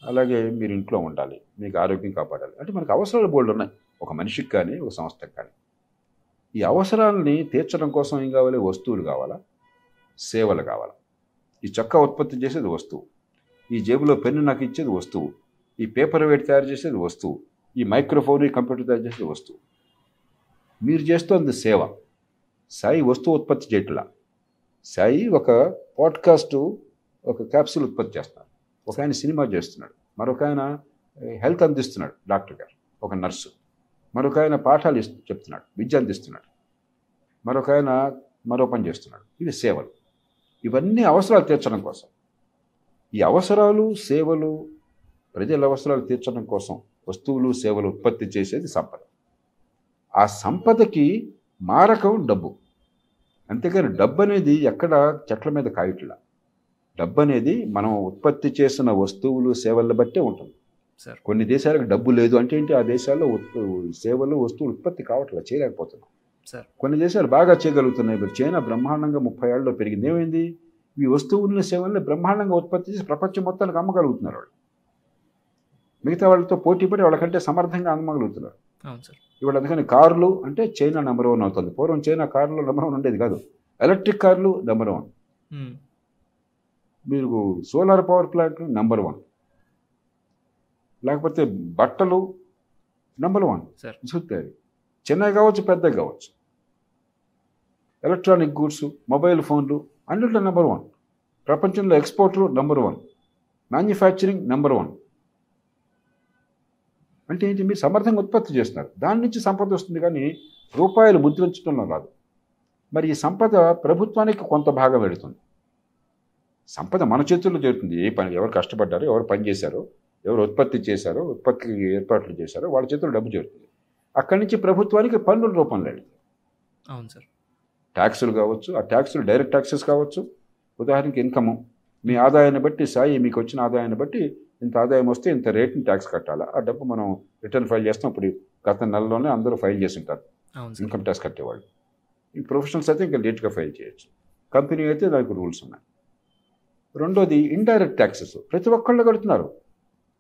అలాగే మీరు ఇంట్లో ఉండాలి. మీకు ఆరోగ్యం కాపాడాలి. అంటే మనకు అవసరాలు బోల్డ్ ఉన్నాయి. ఒక మనిషికి కానీ ఒక సంస్థకి కానీ. ఈ అవసరాలని తీర్చడం కోసం ఏం కావాలి? వస్తువులు కావాలా? సేవలు కావాలా? ఈ చొక్కా ఉత్పత్తి చేసేది వస్తువు. ఈ జేబులో పెన్ను నాకు ఇచ్చేది వస్తువు. ఈ పేపర్ వెయిట్ తయారు చేసేది వస్తువు. ఈ మైక్రోఫోన్ ఈ కంప్యూటర్ తయారు చేసేది వస్తువు. మీరు చేస్తుంది సేవ. సాయి వస్తువు ఉత్పత్తి చేయట్లా. సాయి ఒక పాడ్కాస్ట్ ఒక క్యాప్సూల్ ఉత్పత్తి చేస్తున్నారు ఒక ఆయన సినిమా చేస్తున్నాడు. మరొక ఆయన హెల్త్ అందిస్తున్నాడు డాక్టర్ గారు. ఒక నర్సు. మరొక ఆయన పాఠాలు ఇస్తు చెప్తున్నాడు విద్య అందిస్తున్నాడు. మరొక ఆయన మరో పని చేస్తున్నాడు. ఇవి సేవలు. ఇవన్నీ అవసరాలు తీర్చడం కోసం. ఈ అవసరాలు సేవలు ప్రజల అవసరాలు తీర్చడం కోసం వస్తువులు సేవలు ఉత్పత్తి చేసేది సంపద. ఆ సంపదకి మారకం డబ్బు. అంతేకాని డబ్బు అనేది ఎక్కడ చెట్ల మీద కాయట్లా. డబ్బు అనేది మనం ఉత్పత్తి చేసిన వస్తువులు సేవలను బట్టే ఉంటుంది. సార్. కొన్ని దేశాలకు డబ్బు లేదు అంటే ఏంటి? ఆ దేశాల్లో సేవలు వస్తువులు ఉత్పత్తి కావట్లేదు చేయలేకపోతున్నాం. సార్. కొన్ని దేశాలు బాగా చేయగలుగుతున్నాయి ఇప్పుడు చైనా బ్రహ్మాండంగా ముప్పై ఏళ్ళలో పెరిగింది. ఏమైంది? ఈ వస్తువులను సేవల్ని బ్రహ్మాండంగా ఉత్పత్తి చేసి ప్రపంచం మొత్తానికి అమ్మగలుగుతున్నారు వాళ్ళు. మిగతా వాళ్ళతో పోటీ పడి వాళ్ళకంటే సమర్థంగా అమ్మగలుగుతున్నారు. అవును సార్. ఇవాళ అందుకని కార్లు అంటే చైనా నెంబర్ వన్ అవుతుంది. పూర్వం చైనా కార్లు నెంబర్ వన్ ఉండేది కాదు. ఎలక్ట్రిక్ కార్లు నెంబర్ వన్ ఉమ్, మీరు solar power plant number one లేకపోతే బట్టలు నెంబర్ వన్ సార్ చూస్తారు చిన్నవి కావచ్చు పెద్దవి కావచ్చు. ఎలక్ట్రానిక్ గూడ్స్ మొబైల్ ఫోన్లు అన్నింటిలో నెంబర్ వన్ ప్రపంచంలో ఎక్స్పోర్ట్లు number one manufacturing number one అంటే ఏంటి? మీరు సమర్థంగా ఉత్పత్తి చేస్తున్నారు. దాని నుంచి సంపద వస్తుంది కానీ రూపాయలు ముద్రించడంలో రాదు. మరి ఈ సంపద ప్రభుత్వానికి కొంత భాగం వెళుతుంది. సంపద మన చేతుల్లో చేరుతుంది. ఏ పని ఎవరు కష్టపడ్డారో ఎవరు పని చేశారో ఎవరు ఉత్పత్తి చేశారో ఉత్పత్తికి ఏర్పాట్లు చేశారో వాళ్ళ చేతుల్లో డబ్బు చేరుతుంది. అక్కడి నుంచి ప్రభుత్వానికి పన్నుల రూపంలో వెళుతుంది. అవును సార్. ట్యాక్సులు కావచ్చు ఆ ట్యాక్సులు డైరెక్ట్ ట్యాక్సెస్ కావచ్చు. ఉదాహరణకి ఇన్కము. మీ ఆదాయాన్ని బట్టి సాయి మీకు వచ్చిన ఆదాయాన్ని బట్టి ఇంత ఆదాయం వస్తే ఇంత రేట్ని ట్యాక్స్ కట్టాలి? ఆ డబ్బు మనం రిటర్న్ ఫైల్ చేస్తాం. ఇప్పుడు గత నెలలోనే అందరూ ఫైల్ చేసి ఉంటారు ఇన్కమ్ ట్యాక్స్ కట్టేవాళ్ళు. ఈ ప్రొఫెషనల్స్ అయితే ఇంకా లేట్గా ఫైల్ చేయొచ్చు. కంపెనీ అయితే దానికి రూల్స్ ఉన్నాయి. రెండోది ఇండైరెక్ట్ ట్యాక్సెస్ ప్రతి ఒక్కళ్ళు కడుతున్నారు.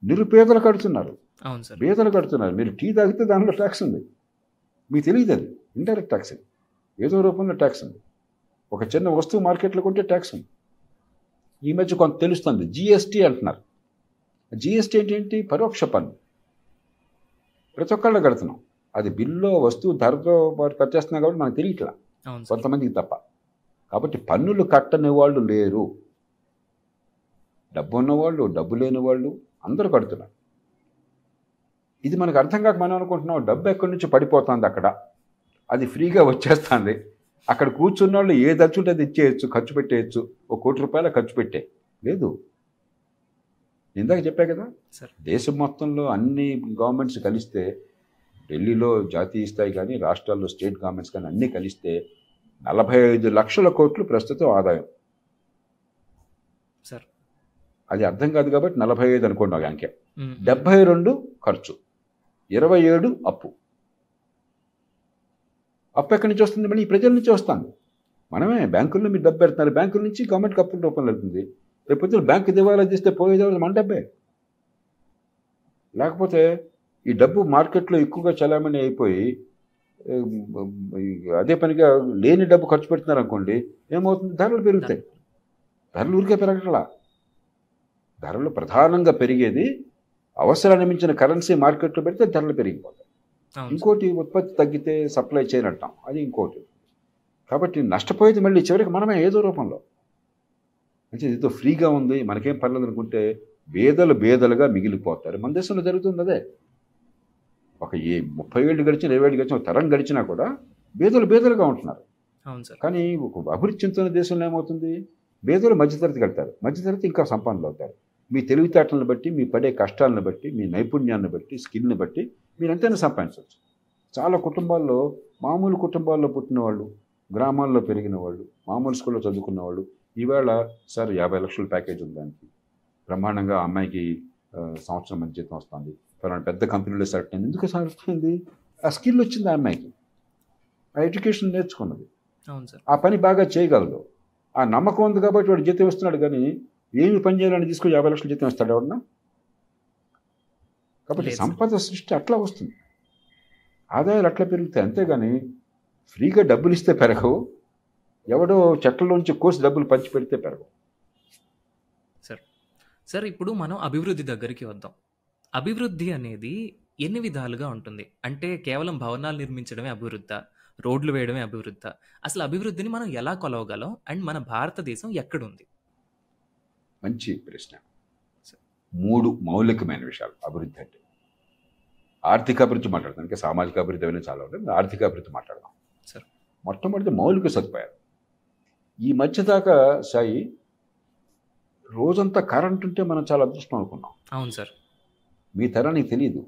నిరుపేదలు కడుతున్నారు. పేదలు కడుతున్నారు. మీరు టీ తాగితే దానిలో ట్యాక్స్ ఉంది. మీకు తెలియదు అది. ఇండైరెక్ట్ ట్యాక్స్ అది ఏదో రూపంలో ట్యాక్స్ ఉంది. ఒక చిన్న వస్తువు మార్కెట్లో కొంటే ట్యాక్స్ ఉంది. ఈ మధ్య కొంత తెలుస్తుంది. జిఎస్టీ అంటున్నారు. జిఎస్టీ ఏంటి? పరోక్ష పన్ను. ప్రతి ఒక్కళ్ళు కడుతున్నాం. అది బిల్లో వస్తువు ధరతో వారు కట్టేస్తున్నాం కాబట్టి మనకు తెలియట్లా. కొంతమందికి తప్ప. కాబట్టి పన్నులు కట్టని వాళ్ళు లేరు. డబ్బు ఉన్నవాళ్ళు డబ్బు లేని వాళ్ళు అందరూ కడుతున్నారు. ఇది మనకు అర్థం కాక మనం అనుకుంటున్నాం డబ్బు ఎక్కడి నుంచి పడిపోతుంది అక్కడ? అది ఫ్రీగా వచ్చేస్తుంది. అక్కడ కూర్చున్న వాళ్ళు ఏ దచ్చుంటే అది ఇచ్చేయచ్చు ఖర్చు పెట్టేయచ్చు. ఒక కోటి రూపాయల ఖర్చు పెట్టే. లేదు. ఇందాక చెప్పా కదా సార్. దేశం మొత్తంలో అన్ని గవర్నమెంట్స్ కలిస్తే ఢిల్లీలో జాతీయ స్థాయి కానీ రాష్ట్రాల్లో స్టేట్ గవర్నమెంట్స్ కానీ అన్నీ కలిస్తే నలభై ఐదు లక్షల కోట్లు ప్రస్తుతం ఆదాయం. సార్. అది అర్థం కాదు కాబట్టి నలభై ఐదు అనుకోండి ఒక అంకె. డెబ్భై రెండు ఖర్చు ఇరవై ఏడు అప్పు. అప్పు ఎక్కడి నుంచి వస్తుంది మళ్ళీ ఈ ప్రజల నుంచి వస్తుంది మనమే బ్యాంకుల్లో మీరు డబ్బు పెడుతున్నారు. బ్యాంకుల నుంచి గవర్నమెంట్ అప్పుల రూపంలో వెళ్తుంది. రేపు బ్యాంకు దివాలా తీస్తే పోయేది ఎవరు? మన డబ్బే. లేకపోతే ఈ డబ్బు మార్కెట్లో ఎక్కువగా చలామణి అయిపోయి అదే పనిగా లేని డబ్బు ఖర్చు పెడుతున్నారు అనుకోండి ఏమవుతుంది? ధరలు పెరుగుతాయి. ధరలు ఊరికే పెరగట్లా. ధరలు ప్రధానంగా పెరిగేది అవసరాన్ని మించిన కరెన్సీ మార్కెట్లో పెడితే ధరలు పెరిగిపోతాయి. ఇంకోటి ఉత్పత్తి తగ్గితే సప్లై చేయని అంటాం. అది ఇంకోటి. కాబట్టి నష్టపోయేది మళ్ళీ చివరికి మనమే ఏదో రూపంలో. అంటే ఏదో ఫ్రీగా ఉంది మనకేం పర్లేదు అనుకుంటే బేదలు బేదలుగా మిగిలిపోతారు. మన దేశంలో జరుగుతుంది అదే. ఒక ఏ ముప్పై ఏళ్ళు గడిచిన ఇరవై ఏళ్ళు గడిచిన ఒక తరం గడిచినా కూడా బేదలు బేదలుగా ఉంటున్నారు. కానీ ఒక అభివృద్ధి చెందుతున్న దేశంలో ఏమవుతుంది? బేదలు మధ్యతరగతి కడతారు. మధ్యతరగతి ఇంకా సంపన్నులు అవుతారు. మీ తెలివితేటలను బట్టి మీ పడే కష్టాలను బట్టి మీ నైపుణ్యాన్ని బట్టి స్కిల్ని బట్టి మీరు ఎంతైనా సంపాదించవచ్చు. చాలా కుటుంబాల్లో మామూలు కుటుంబాల్లో పుట్టిన వాళ్ళు గ్రామాల్లో పెరిగిన వాళ్ళు మామూలు స్కూల్లో చదువుకున్న వాళ్ళు ఈవేళ సార్ యాభై లక్షల ప్యాకేజ్ ఉంది దానికి. బ్రహ్మాండంగా ఆ అమ్మాయికి సంవత్సరం మంచి జీతం వస్తుంది. ఫలానా పెద్ద కంపెనీలో సెలెక్ట్ అయింది. ఎందుకు సెలెక్ట్ అయింది ఆ స్కిల్ వచ్చింది ఆ అమ్మాయికి. ఆ ఎడ్యుకేషన్ నేర్చుకున్నది. అవును సార్. ఆ పని బాగా చేయగలదు. ఆ నమ్మకం ఉంది కాబట్టి వాడు జీతం ఇస్తున్నాడు కానీ ఏమి పని చేయాలని తీసుకొని యాభై లక్షలు జీతం ఇస్తాడు ఎవడన్నా కాబట్టి. సంపద సృష్టి అట్లా వస్తుంది. ఆదాయాలు అట్లా పెరుగుతాయి. అంతేగాని ఫ్రీగా డబ్బులు ఇస్తే పెరగవు. ఎవడో చెట్లలోంచి కోసి డబ్బులు పంచి పెడితే పెరగవు. సార్ సార్ ఇప్పుడు మనం అభివృద్ధి దగ్గరికి వద్దాం. అభివృద్ధి అనేది ఎన్ని విధాలుగా ఉంటుంది? అంటే కేవలం భవనాలు నిర్మించడమే అభివృద్ధ రోడ్లు వేయడమే అభివృద్ధ. అసలు అభివృద్ధిని మనం ఎలా కొలవగలం? అండ్ మన భారతదేశం ఎక్కడుంది? మంచి ప్రశ్న. మూడు మౌలికమైన విషయాలు. అభివృద్ధి అంటే ఆర్థిక అభివృద్ధి మాట్లాడదాం. ఇంకా సామాజిక అభివృద్ధి అవన్నీ చాలా ఉంటుంది ఆర్థిక అభివృద్ధి మాట్లాడదాం. సరే. మొట్టమొదటి మౌలిక సదుపాయాలు. ఈ మధ్య దాకా సాయి రోజంతా కరెంట్ ఉంటే మనం చాలా అదృష్టం అనుకున్నాం. అవును సార్. మీ తరానికి తెలియదు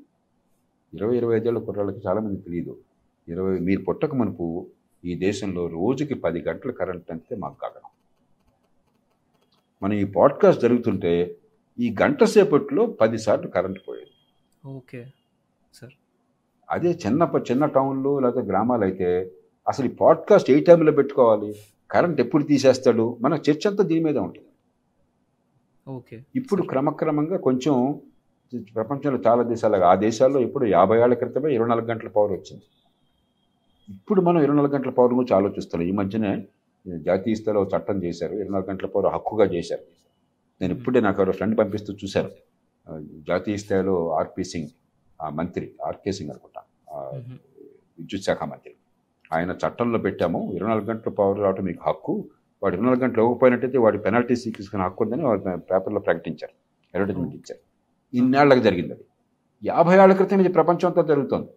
ఇరవై ఇరవై ఐదేళ్ళ కుర్రాళ్ళకి చాలామంది తెలియదు ఇరవై మీరు పుట్టక మనపు ఈ దేశంలో రోజుకి పది గంటల కరెంట్ అంతే మాకు కాగలం మనం ఈ పాడ్కాస్ట్ జరుగుతుంటే ఈ గంట సేపట్లో పదిసార్లు కరెంట్ పోయేది. Okay sir. అదే చిన్న చిన్న టౌన్లో లేకపోతే గ్రామాలు అయితే అసలు ఈ పాడ్కాస్ట్ ఏ టైంలో పెట్టుకోవాలి? కరెంట్ ఎప్పుడు తీసేస్తాడు? మన చర్చ అంతా దీని మీద ఉంటుంది. ఓకే. ఇప్పుడు క్రమక్రమంగా కొంచెం ప్రపంచంలో చాలా దేశాలు ఆ దేశాల్లో ఇప్పుడు యాభై ఏళ్ళ క్రితమే ఇరవై నాలుగు గంటల పవర్ వచ్చింది. ఇప్పుడు మనం ఇరవై నాలుగు గంటల పవర్ గురించి ఆలోచిస్తున్నాం. ఈ మధ్యనే జాతీయ స్థాయిలో చట్టం చేశారు. ఇరవై నాలుగు గంటల పవర్ హక్కుగా చేశారు. నేను ఇప్పుడే నాకు ఎవరో ఫ్రెండ్ పంపిస్తూ చూశారు. జాతీయ స్థాయిలో ఆర్పి సింగ్ ఆ మంత్రి ఆర్కే సింగ్ అనుకుంటా. విద్యుత్ శాఖ మంత్రి. ఆయన చట్టంలో పెట్టాము. ఇరవై నాలుగు గంటల పవర్ రావడం మీకు హక్కు. వాడు ఇరవై నాలుగు గంటలు ఇవ్వకపోయినట్టయితే వాడి పెనాల్టీ తీసుకునే హక్కు ఉందని వాడు పేపర్లో ప్రకటించారు. అడ్వర్టైజ్మెంట్ ఇచ్చారు. ఇన్నేళ్ళకు జరిగింది అది. యాభై ఏళ్ళ క్రితం ఇది ప్రపంచం అంతా జరుగుతోంది.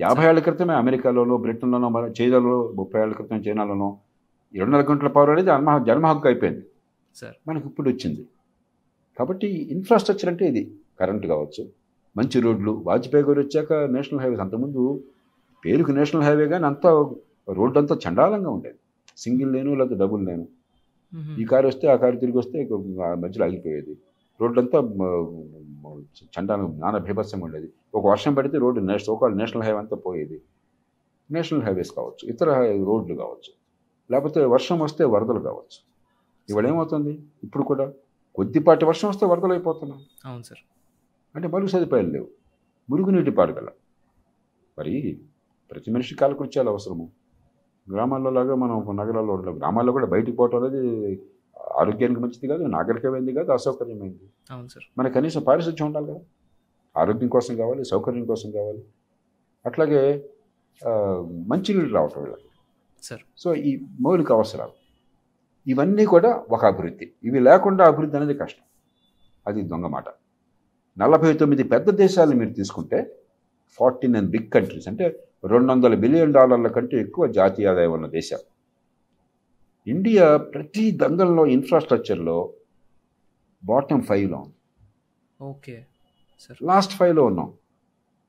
యాభై ఏళ్ళ క్రితమే అమెరికాలోనో బ్రిటన్లోనో మన చైనాలో ముప్పై ఏళ్ళ క్రితం చైనాలోనో ఇరవై నాలుగు గంటల పవర్ అనేది జన్మ జన్మ హక్కు అయిపోయింది. సార్. మనకి ఇప్పుడు వచ్చింది. కాబట్టి ఇన్ఫ్రాస్ట్రక్చర్ అంటే ఇది. కరెంట్ కావచ్చు మంచి రోడ్లు వాజ్పేయి గారు వచ్చాక నేషనల్ హైవేస్ అంతకుముందు పేరుకు నేషనల్ హైవే కానీ అంతా రోడ్డు అంతా చండాలంగా ఉండేది. సింగిల్ లేను లేదా డబుల్ లేను. ఈ కారు వస్తే ఆ కారు తిరిగి వస్తే మధ్యలో ఆగిపోయేది రోడ్డు అంతా చండాలం నానా భీభత్సంగా ఉండేది. ఒక వర్షం పడితే రోడ్డు నేషనల్ ఒక నేషనల్ హైవే అంతా పోయేది. నేషనల్ హైవేస్ కావచ్చు ఇతర రోడ్లు కావచ్చు లేకపోతే వర్షం వస్తే వరదలు కావచ్చు. ఇవాళ ఏమవుతుంది? ఇప్పుడు కూడా కొద్దిపాటి వర్షం వస్తే వరదలు అయిపోతున్నాయి. అవును సార్. అంటే మరుగు సదుపాయాలు లేవు. మురుగునీటి పారుదల. మరి ప్రతి మనిషి కాలకృత్యాలు అవసరము. గ్రామాల్లో లాగా మనం నగరాల్లో ఉండలేము గ్రామాల్లో కూడా బయటికి పోవటం అనేది ఆరోగ్యానికి మంచిది కాదు నాగరికమైంది కాదు అసౌకర్యమైంది అవును సార్. మన కనీసం పారిశుధ్యం ఉండాలి కదా. ఆరోగ్యం కోసం కావాలి సౌకర్యం కోసం కావాలి. అట్లాగే మంచినీళ్ళు రావటం వీళ్ళకి సార్. సో ఈ మౌలిక అవసరాలు ఇవన్నీ కూడా ఒక అభివృద్ధి. ఇవి లేకుండా అభివృద్ధి అనేది కష్టం. అది దొంగ మాట. నలభై తొమ్మిది పెద్ద దేశాలను మీరు తీసుకుంటే ఫార్టీ నైన్ బిగ్ కంట్రీస్ అంటే రెండు వందల బిలియన్ డాలర్ల కంటే ఎక్కువ జాతీయ ఆదాయం ఉన్న దేశాలు ఇండియా ప్రతి దంగంలో ఇన్ఫ్రాస్ట్రక్చర్లో బాటమ్ ఫైవ్లో ఉంది. Okay sir. లాస్ట్ ఫైవ్లో ఉన్నాం.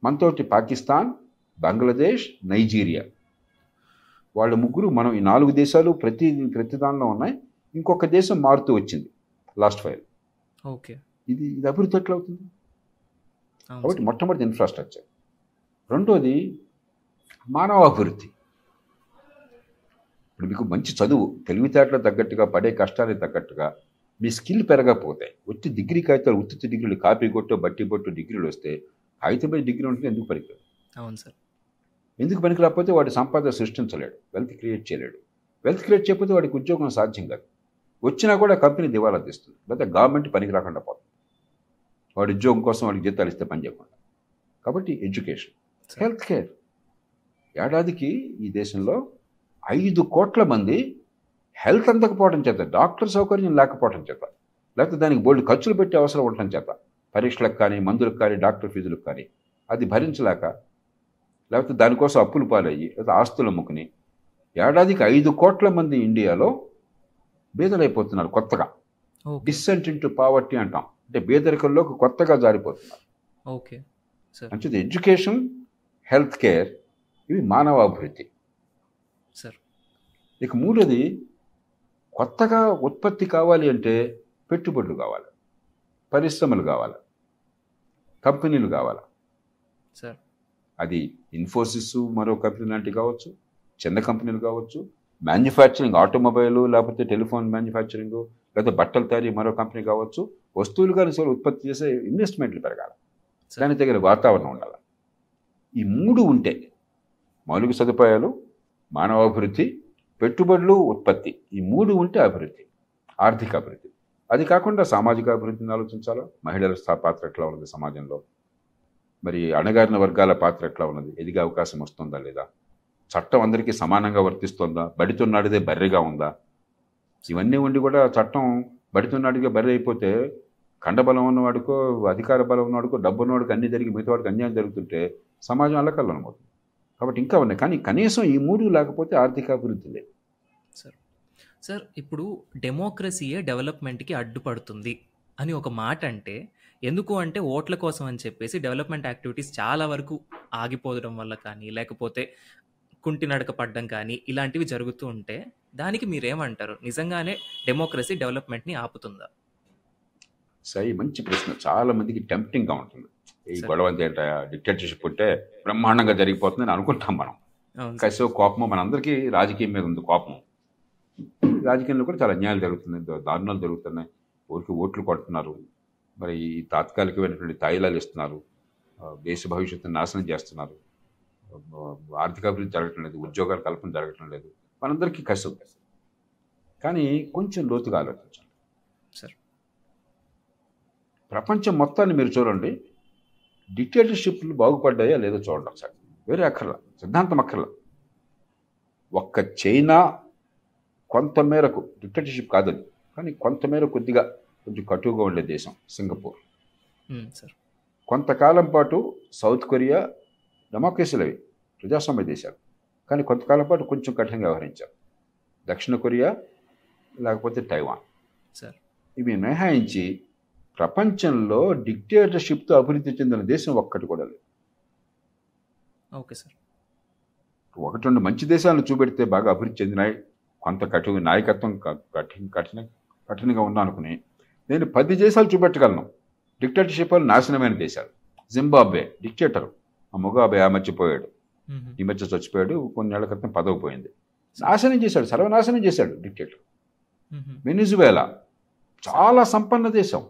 మనతోటి పాకిస్తాన్ బంగ్లాదేశ్ నైజీరియా. వాళ్ళ ముగ్గురు మనం ఈ నాలుగు దేశాలు ప్రతి ప్రతి దానిలో ఉన్నాయి. ఇంకొక దేశం మారుతూ వచ్చింది లాస్ట్ ఫైవ్. ఓకే. ఇది ఇది అభివృద్ధి ఎట్లా అవుతుంది? కాబట్టి. మొట్టమొదటి ఇన్ఫ్రాస్ట్రక్చర్. రెండోది మానవ అభివృద్ధి ఇప్పుడు మీకు మంచి చదువు తెలివితేటలకు తగ్గట్టుగా పడే కష్టానికి తగ్గట్టుగా మీ స్కిల్ పెరగకపోతే వచ్చి డిగ్రీ కాగితాలు ఉత్తి డిగ్రీలు కాపీ కొట్టు బట్టి బొట్టు డిగ్రీలు వస్తే కాగితంపై డిగ్రీ ఉంటే ఎందుకు పనికిరాదు? అవును సార్. ఎందుకు పనికిరాకపోతే వాడి సంపాదన సృష్టించలేడు వెల్త్ క్రియేట్ చేయలేడు. వెల్త్ క్రియేట్ చేయకపోతే వాడికి ఉద్యోగం సాధ్యం కాదు. వచ్చినా కూడా కంపెనీ దివాలా తీస్తుంది. లేకపోతే గవర్నమెంట్ పనికి రాకుండా పోతుంది. వాడి ఉద్యోగం కోసం వాడికి జీతాలు ఇస్తే పని చేయకుండా. కాబట్టి ఎడ్యుకేషన్. హెల్త్ కేర్ ఏడాదికి ఈ దేశంలో ఐదు కోట్ల మంది హెల్త్ అందకపోవడం చేత డాక్టర్ సౌకర్యం లేకపోవడం చేత లేకపోతే దానికి బోల్డ్ ఖర్చులు పెట్టే అవసరం ఉండటం చేత పరీక్షలకు కానీ మందులకు కానీ డాక్టర్ ఫీజులకు కానీ అది భరించలేక లేకపోతే దానికోసం అప్పులు పాలయ్యి లేదా ఆస్తులు అమ్ముకుని ఏడాదికి ఐదు కోట్ల మంది ఇండియాలో బీదలైపోతున్నారు కొత్తగా. డిసెంట్ ఇంటూ పావర్టీ అంటాం. అంటే బీదరికంలోకి కొత్తగా జారిపోతున్నారు. ఓకే. మంచిది. ఎడ్యుకేషన్ హెల్త్ కేర్ ఇవి మానవ అభివృద్ధి సార్. ఇక మూడోది కొత్తగా ఉత్పత్తి కావాలి అంటే పెట్టుబడులు కావాలి పరిశ్రమలు కావాలి కంపెనీలు కావాలి. సార్. అది ఇన్ఫోసిస్ మరో కంపెనీ లాంటివి కావచ్చు చిన్న కంపెనీలు కావచ్చు మ్యానుఫ్యాక్చరింగ్ ఆటోమొబైల్ లేకపోతే టెలిఫోన్ మ్యానుఫ్యాక్చరింగ్ లేకపోతే బట్టల తయారీ మరో కంపెనీ కావచ్చు వస్తువులు కానీ ఉత్పత్తి చేసే ఇన్వెస్ట్మెంట్లు పెరగాలి. సార్. దాని దగ్గర వాతావరణం ఉండాలి. ఈ మూడు ఉంటే మౌలిక సదుపాయాలు మానవాభివృద్ధి పెట్టుబడులు ఉత్పత్తి ఈ మూడు ఉంటే అభివృద్ధి ఆర్థిక అభివృద్ధి. అది కాకుండా సామాజిక అభివృద్ధిని ఆలోచించాలా? మహిళల పాత్ర ఎట్లా ఉన్నది సమాజంలో? మరి అణగారిన వర్గాల పాత్ర ఎట్లా ఉన్నది? ఎదిగే అవకాశం వస్తుందా లేదా? చట్టం అందరికీ సమానంగా వర్తిస్తుందా? బడితున్నాడిదే బర్రెగా ఉందా? ఇవన్నీ ఉండి కూడా చట్టం బడితున్నాడిగా బర్రె అయిపోతే కండబలం ఉన్నవాడికో అధికార బలం ఉన్నవాడికో డబ్బు ఉన్నవాడికి అన్ని జరిగి మిగతా వాడికి అన్యాయం జరుగుతుంటే సమాజం అల్లకల్లనమవుతుంది కాబట్టి ఇంకా ఉన్నాయి. కానీ కనీసం ఈ మూడు లేకపోతే ఆర్థిక అభివృద్ధి లేదు. సార్ సార్ ఇప్పుడు డెమోక్రసీయే డెవలప్మెంట్కి అడ్డుపడుతుంది అని ఒక మాట అంటే ఎందుకు అంటే ఓట్ల కోసం అని చెప్పేసి డెవలప్మెంట్ యాక్టివిటీస్ చాలా వరకు ఆగిపోవడం వల్ల కానీ లేకపోతే కుంటి నడక పడ్డం కానీ ఇలాంటివి జరుగుతూ ఉంటే దానికి మీరేమంటారు? నిజంగానే డెమోక్రసీ డెవలప్మెంట్ని ఆపుతుందా? సై మంచి ప్రశ్న. చాలా మందికి టెంప్టింగ్గా ఉంటుంది. ఈ. గొడవ ఏంట? డిక్టేటర్షిప్ ఉంటే బ్రహ్మాండంగా జరిగిపోతుందని అనుకుంటాం మనం. అవును. సార్. కసో కోపము మనందరికీ రాజకీయం మీద ఉంది కోపం రాజకీయంలో కూడా చాలా అన్యాయాలు జరుగుతున్నాయి దారుణాలు జరుగుతున్నాయి. ఊరికి ఓట్లు కొడుతున్నారు. మరి ఈ తాత్కాలికమైనటువంటి తాయిలాలు ఇస్తున్నారు. దేశ భవిష్యత్తును నాశనం చేస్తున్నారు. ఆ, ఆర్థిక అభివృద్ధి జరగటం లేదు ఉద్యోగాల కల్పన జరగటం లేదు. మనందరికీ కసి. కానీ కొంచెం లోతుగా ఆలోచించాలి సార్. ప్రపంచం మొత్తాన్ని మీరు చూడండి. డిక్టేటర్షిప్లు బాగుపడ్డాయా లేదో చూడండి ఒకసారి. వేరే అక్కర్లా సిద్ధాంతం అక్కర్లా. ఒక్క చైనా కొంత మేరకు డిక్టేటర్షిప్ కాదని కానీ కొంతమేర కొద్దిగా కొంచెం కటువుగా ఉండే దేశం సింగపూర్. కొంతకాలం పాటు సౌత్ కొరియా డెమోక్రసీలు అవి ప్రజాస్వామ్య దేశాలు. కానీ కొంతకాలం పాటు కొంచెం కఠినంగా వ్యవహరించారు. దక్షిణ కొరియా లేకపోతే తైవాన్. సార్. ఇవి మినహాయించి ప్రపంచంలో డిక్టేటర్షిప్తో అభివృద్ధి చెందిన దేశం ఒక్కటి కూడా లేదు. Okay sir. ఒకటి రెండు మంచి దేశాలను చూపెడితే బాగా అభివృద్ధి చెందినాయి. కొంత కఠిన నాయకత్వం కఠిన కఠిన కఠినంగా ఉన్నా అనుకుని నేను పది దేశాలు చూపెట్టగలను. డిక్టేటర్షిప్ వల్ల నాశనమైన దేశాలు. Zimbabwe dictator. ఆ ముగాబే ఆ మర్చిపోయాడు. ఈ మధ్య చచ్చిపోయాడు. కొన్నేళ్ళ క్రితం పదవి పోయింది. నాశనం చేశాడు. సర్వనాశనం చేశాడు డిక్టేటర్. వెనిజువేలా. చాలా సంపన్న దేశం.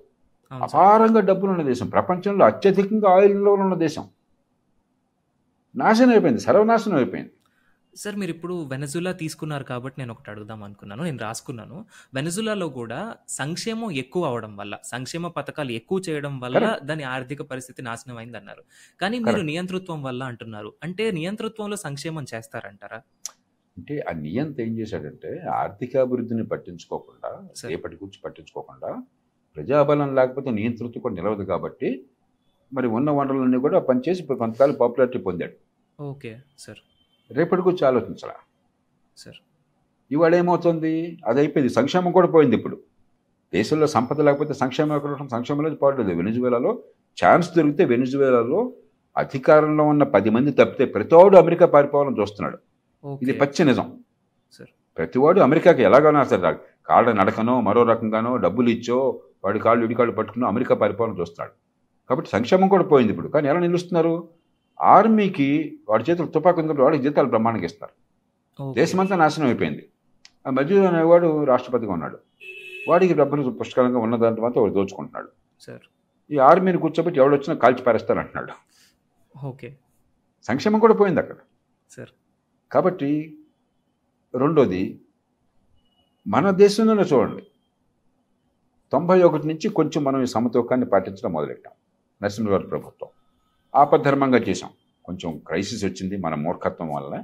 అపారంగా డబ్బులున్న దేశం. ప్రపంచంలో అత్యధికంగా ఆయిల్లో ఉన్న దేశం. నాశనం అయిపోయింది. సర్వనాశనం అయిపోయింది. సార్ మీరు ఇప్పుడు వెనజులా తీసుకున్నారు కాబట్టి నేను ఒకటి అడుగుదాం అనుకున్నాను. నేను రాసుకున్నాను. వెనజులాలో కూడా సంక్షేమం ఎక్కువ అవడం వల్ల సంక్షేమ పథకాలు ఎక్కువ చేయడం వల్ల. దాని ఆర్థిక పరిస్థితి నాశనం అయింది అన్నారు కానీ మీరు నియంతృత్వం వల్ల అంటున్నారు. అంటే నియంతృత్వంలో సంక్షేమం చేస్తారంటారా? అంటే ఆ నియంత ఏం చేశాడంటే ఆర్థికాభివృద్ధిని పట్టించుకోకుండా. రేపటి గురించి పట్టించుకోకుండా ప్రజాబలం లేకపోతే నియంతృత్వం కూడా నిలవదు కాబట్టి మరి ఉన్న వనరులన్నీ కూడా పనిచేసి ఇప్పుడు కొంతకాలం పాపులారిటీ పొందాడు. Okay sir. రేపటి గురించి ఆలోచించాల సార్. ఇవాళ ఏమవుతుంది? అది అయిపోయింది సంక్షేమం కూడా పోయింది ఇప్పుడు. దేశంలో సంపద లేకపోతే సంక్షేమం ఎక్కడ ఉంటుంది? సంక్షేమంలో పోవట్లేదు వెనుజువేలాలో ఛాన్స్ దొరికితే వెనుజువేలాలో అధికారంలో ఉన్న పది మంది తప్పితే ప్రతివాడు అమెరికా పారిపోవాలని చూస్తున్నాడు. ఇది పచ్చి నిజం. సార్. ప్రతివాడు అమెరికాకి ఎలాగైనా సరే కాళ్ళ నడకనో మరో రకంగానో డబ్బులు ఇచ్చో వాడి కాళ్ళు ఇడి కాళ్ళు పట్టుకునో అమెరికా పరిపాలన చూస్తున్నాడు కాబట్టి సంక్షేమం కూడా పోయింది ఇప్పుడు. కానీ ఎలా నిలుస్తున్నారు? ఆర్మీకి వాడి చేతులు తుపాకు ఉంది వాడికి జీతాలు బ్రహ్మాండంగా ఇస్తారు. దేశమంతా నాశనం అయిపోయింది. ఆ మధ్యలో అనేవాడు రాష్ట్రపతిగా ఉన్నాడు. వాడికి డబ్బులు పుష్కలంగా ఉన్న దాంట్లో మాత్రం వాడు దోచుకుంటున్నాడు. సార్. ఈ ఆర్మీని కూర్చోబెట్టి ఎవడొచ్చినా కాల్చి పారేస్తారు అంటున్నాడు ఓకే. సంక్షేమం కూడా పోయింది అక్కడ. సార్. కాబట్టి రెండోది మన దేశంలోనే చూడండి. తొంభై ఒకటి నుంచి కొంచెం మనం ఈ సమతూకాన్ని పాటించడం మొదలెట్టాం. నరసింహగారి ప్రభుత్వం ఆపద్ధర్మంగా చేశాం. కొంచెం క్రైసిస్ వచ్చింది మన మూర్ఖత్వం వల్ల.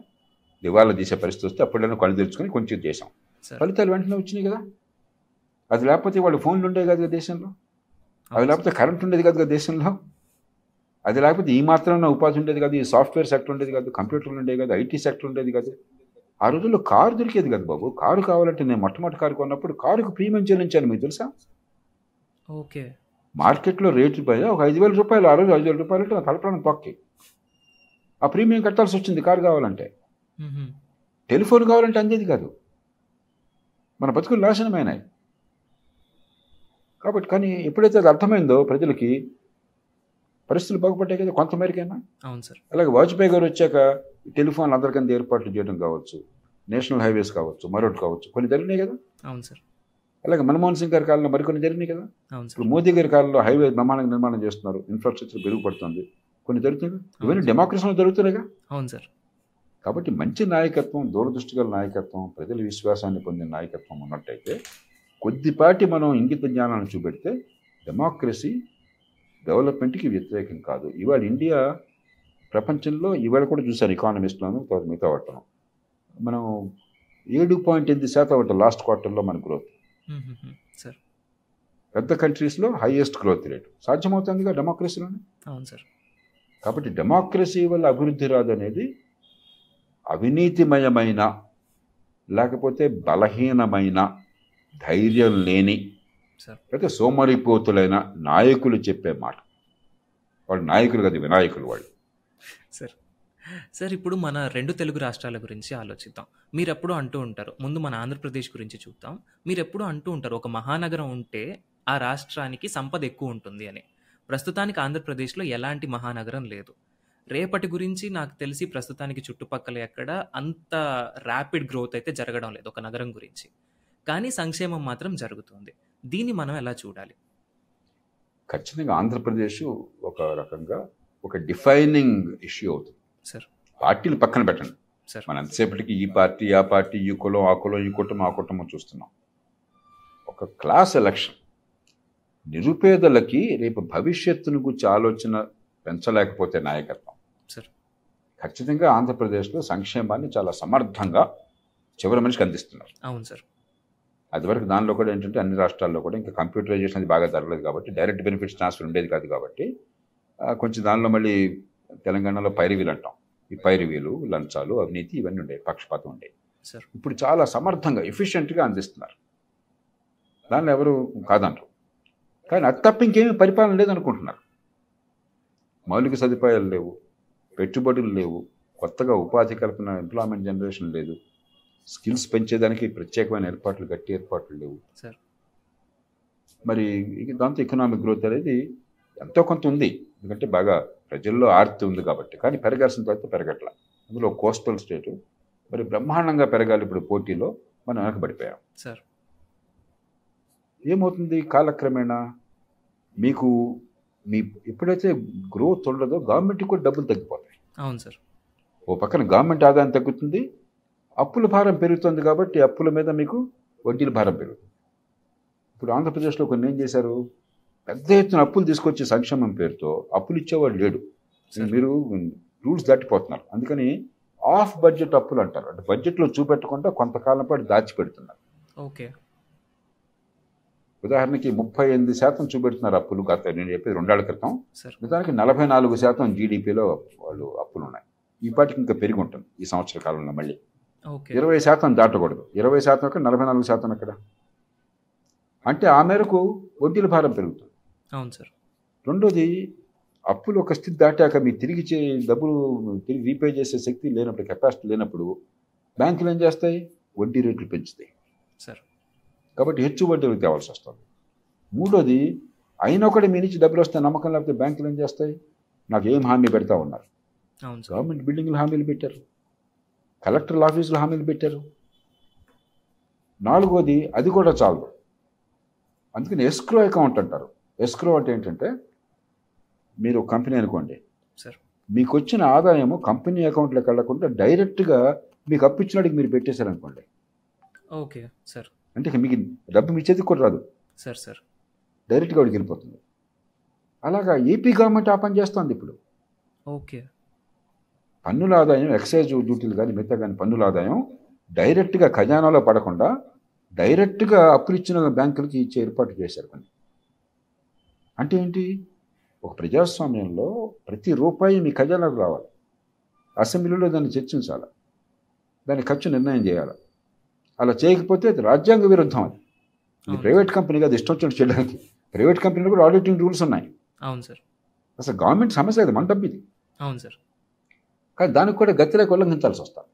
దివాళా తీసే పరిస్థితి వస్తే అప్పుడైనా కళ్ళు తెరుచుకొని కొంచెం చేశాం. ఫలితాలు వెంటనే వచ్చినాయి కదా. అది లేకపోతే వాళ్ళు ఫోన్లు ఉండేవి కదా దేశంలో. అవును లేకపోతే కరెంట్ ఉండేది కదా దేశంలో. అది లేకపోతే ఈ మాత్రం ఉపాధి ఉండేది కాదు. ఈ సాఫ్ట్వేర్ సెక్టర్ ఉండేది కాదు. కంప్యూటర్లు ఉండేది కాదు. ఐటీ సెక్టర్ ఉండేది కాదు. ఆ రోజుల్లో కారు దొరికేది కదా బాబు. కారు కావాలంటే నేను మొట్టమొదటి కారు కొన్నప్పుడు కారుకు ప్రీమియం చెల్లించాను మీకు తెలుసా? ఓకే. మార్కెట్లో రేటు పైన ఒక ఐదు వేల రూపాయలు ఆ రోజు ఐదు వేల రూపాయలు తలపడం తొక్కి. ఆ ప్రీమియం కట్టాల్సి వచ్చింది కారు కావాలంటే. టెలిఫోన్ కావాలంటే అందేది కాదు. మన బతుకులు నాశనమైనాయి. కాబట్టి కానీ ఎప్పుడైతే అది అర్థమైందో ప్రజలకి పరిస్థితులు బాగుపడ్డాయి కదా కొంతమేరకైనా అవును సార్. అలాగే వాజ్పేయి గారు వచ్చాక టెలిఫోన్ అందరికంత ఏర్పాట్లు చేయడం కావచ్చు నేషనల్ హైవేస్ కావచ్చు మరొకటి కావచ్చు కొన్ని జరిగినాయి కదా. అవును సార్. అలాగే మన్మోహన్ సింగ్ గారి కాలంలో మరికొన్ని జరిగినాయి కదా? ఇప్పుడు మోదీ గారి కాలంలో హైవే బ్రహ్మాండంగా నిర్మాణం చేస్తున్నారు. ఇన్ఫ్రాస్ట్రక్చర్ పెరుగుపడుతుంది కొన్ని జరుగుతున్నాయి? ఇవన్నీ డెమోక్రసీలో జరుగుతున్నాయిగా? అవును సార్. కాబట్టి మంచి నాయకత్వం దూరదృష్టి గల నాయకత్వం ప్రజల విశ్వాసాన్ని పొందిన నాయకత్వం ఉన్నట్టయితే కొద్దిపాటి మనం ఇంగిత జ్ఞానాన్ని చూపెడితే డెమోక్రసీ డెవలప్మెంట్కి వ్యతిరేకం కాదు. ఇవాళ ఇండియా ప్రపంచంలో ఇవాళ కూడా చూశాను ఎకానమిస్ట్లోను తర్వాత మిగతా వాటిలో. మనం ఏడు పాయింట్ ఎనిమిది శాతం ఒకటి లాస్ట్ క్వార్టర్లో మన గ్రోత్. సార్. పెద్ద కంట్రీస్లో హైయెస్ట్ గ్రోత్ రేటు సాధ్యమవుతుందిగా డెమోక్రసీలోనే అవును సార్. కాబట్టి డెమోక్రసీ వల్ల అభివృద్ధి రాదు అనేది అవినీతిమయమైన లేకపోతే బలహీనమైన ధైర్యం లేని సార్. లేకపోతే సోమరిపోతులైన నాయకులు చెప్పే మాట. వాళ్ళు నాయకులు కాదు వినాయకులు వాళ్ళు. సార్. సార్ ఇప్పుడు మన రెండు తెలుగు రాష్ట్రాల గురించి ఆలోచిద్దాం. మీరు ఎప్పుడు అంటూ ఉంటారు ముందు మన ఆంధ్రప్రదేశ్ గురించి చూద్దాం. మీరు ఎప్పుడు అంటూ ఉంటారు ఒక మహానగరం ఉంటే ఆ రాష్ట్రానికి సంపద ఎక్కువ ఉంటుంది అని. ప్రస్తుతానికి ఆంధ్రప్రదేశ్లో ఎలాంటి మహానగరం లేదు. రేపటి గురించి నాకు తెలిసి ప్రస్తుతానికి చుట్టుపక్కల ఎక్కడ అంత ర్యాపిడ్ గ్రోత్ అయితే జరగడం లేదు ఒక నగరం గురించి. కానీ సంక్షేమం మాత్రం జరుగుతుంది. దీన్ని మనం ఎలా చూడాలి? ఖచ్చితంగా ఆంధ్రప్రదేశ్ ఒక రకంగా ఒక డిఫైనింగ్ ఇష్యూ అవుతుంది. సార్. పార్టీలు పక్కన పెట్టండి. సార్. మనం ఎంతసేపటికి ఈ పార్టీ ఆ పార్టీ ఈ కులం ఆ కులం ఈ కుటుంబం ఆ కుటుంబం చూస్తున్నాం. ఒక క్లాస్ ఎలక్షన్ నిరుపేదలకి రేపు భవిష్యత్తును గురించి ఆలోచన పెంచలేకపోతే నాయకత్వం. సార్. ఖచ్చితంగా ఆంధ్రప్రదేశ్లో సంక్షేమాన్ని చాలా సమర్థంగా చివరి మనిషికి అందిస్తున్నారు. అవును సార్. అది వరకు దానిలో కూడా ఏంటంటే అన్ని రాష్ట్రాల్లో కూడా ఇంకా కంప్యూటరైజేషన్ అది బాగా జరగలేదు కాబట్టి డైరెక్ట్ బెనిఫిట్స్ ట్రాన్స్ఫర్ ఉండేది కాదు కాబట్టి కొంచెం దానిలో మళ్ళీ తెలంగాణలో పైరివీలు అంటాం. ఈ పైరువీలు లంచాలు అవినీతి ఇవన్నీ ఉండేవి పక్షపాతం ఉండేవి. సార్ ఇప్పుడు చాలా సమర్థంగా ఎఫిషియెంట్గా అందిస్తున్నారు. దానిలో ఎవరు కాదనరు. కానీ అది తప్ప ఇంకేమీ పరిపాలన లేదనుకుంటున్నారు. మౌలిక సదుపాయాలు లేవు పెట్టుబడులు లేవు కొత్తగా ఉపాధి కల్పన ఎంప్లాయ్మెంట్ జనరేషన్ లేదు. స్కిల్స్ పెంచేదానికి ప్రత్యేకమైన ఏర్పాట్లు గట్టి ఏర్పాట్లు లేవు. సార్ మరి దాంతో ఎకనామిక్ గ్రోత్ అనేది ఎంతో కొంత ఉంది. ఎందుకంటే బాగా ప్రజల్లో ఆర్తి ఉంది కాబట్టి. కానీ పెరగాల్సిన తర్వాత పెరగట్ల. అందులో కోస్టల్ స్టేటు. మరి బ్రహ్మాండంగా పెరగాలి ఇప్పుడు పోటీలో మనం వెనకబడిపోయాం. సార్. ఏమవుతుంది కాలక్రమేణా? మీకు మీ ఎప్పుడైతే గ్రోత్ ఉండదో గవర్నమెంట్కి కూడా డబ్బులు తగ్గిపోతాయి. అవును సార్. ఓ పక్కన గవర్నమెంట్ ఆదాయం తగ్గుతుంది. అప్పుల భారం పెరుగుతుంది కాబట్టి అప్పుల మీద మీకు వడ్డీల భారం పెరుగుతుంది. ఇప్పుడు ఆంధ్రప్రదేశ్లో కొన్ని ఏం చేశారు? పెద్ద ఎత్తున అప్పులు తీసుకొచ్చే సంక్షేమం పేరుతో అప్పులు ఇచ్చేవాడు లేడు. మీరు రూల్స్ దాటిపోతున్నారు. అందుకని ఆఫ్ బడ్జెట్ అప్పులు అంటారు. అంటే బడ్జెట్లో చూపెట్టకుండా కొంతకాలం పాటు దాచిపెడుతున్నారు. ఓకే. ఉదాహరణకి ముప్పై ఎనిమిది శాతం చూపెడుతున్నారు అప్పులు గత నేను చెప్పేది రెండేళ్ళ క్రితం. నిజానికి నలభై నాలుగు శాతం జీడిపిలో వాళ్ళు అప్పులు ఉన్నాయి. ఈ పాటికి ఇంకా పెరిగి ఉంటుంది ఈ సంవత్సర కాలంలో మళ్ళీ. ఇరవై శాతం దాటకూడదు. ఇరవై శాతం అక్కడ నలభై నాలుగు శాతం అక్కడ అంటే ఆ మేరకు వడ్డీల భారం పెరుగుతుంది. అవును సార్. రెండోది అప్పులు ఒక స్థితి దాటాక మీరు తిరిగి చే డబ్బులు తిరిగి రీపే చేసే శక్తి లేనప్పుడు కెపాసిటీ లేనప్పుడు బ్యాంకులు ఏం చేస్తాయి? వడ్డీ రేట్లు పెంచుతాయి. సార్. కాబట్టి హెచ్చు వడ్డీలు తేవాల్సి వస్తుంది. మూడోది అయినా కూడా మీ నుంచి డబ్బులు వస్తే నమ్మకం లేకపోతే బ్యాంకులు ఏం చేస్తాయి? నాకు ఏం హామీ పెడతా ఉన్నారు? గవర్నమెంట్ బిల్డింగ్లు హామీలు పెట్టారు. కలెక్టర్ల ఆఫీసులు హామీలు పెట్టారు. నాలుగోది అది కూడా చాలదు అందుకని ఎస్క్రో అకౌంట్ అంటారు. ఎస్క్రో అంటే ఏంటంటే మీరు ఒక కంపెనీ అనుకోండి. సార్. మీకు వచ్చిన ఆదాయము కంపెనీ అకౌంట్లోకి వెళ్ళకుండా డైరెక్ట్గా మీకు అప్పు ఇచ్చినడికి మీరు పెట్టేశారనుకోండి. Okay sir. అంటే మీకు డబ్బు మీ చేతికి కూడా రాదు. Sir sir. డైరెక్ట్గా వాడికి వెళ్ళిపోతుంది. అలాగా ఏపీ గవర్నమెంట్ ఆ పని చేస్తుంది ఇప్పుడు. ఓకే. పన్నుల ఆదాయం ఎక్సైజ్ డ్యూటీలు కానీ మిగతా కానీ పన్నుల ఆదాయం డైరెక్ట్గా ఖజానాలో పడకుండా డైరెక్ట్గా అప్పులు ఇచ్చిన బ్యాంకులకి ఇచ్చే ఏర్పాటు చేశారు కొన్ని. అంటే ఏంటి? ఒక ప్రజాస్వామ్యంలో ప్రతి రూపాయి మీ ఖజానాకు రావాలి. అసెంబ్లీలో దాన్ని చర్చించాలి. దాని ఖర్చు నిర్ణయం చేయాలి. అలా చేయకపోతే అది రాజ్యాంగ విరుద్ధం అది. ఇది. ప్రైవేట్ కంపెనీ కాదు ఇష్టం వచ్చినట్టు చేయడానికి. ప్రైవేట్ కంపెనీలు కూడా ఆడిటింగ్ రూల్స్ ఉన్నాయి. అవును సార్. అసలు గవర్నమెంట్ సమస్య అది మన డబ్బు ఇది. అవును సార్. కానీ దానికి కూడా గతిరేక ఉల్లంఘించాల్సి వస్తుంది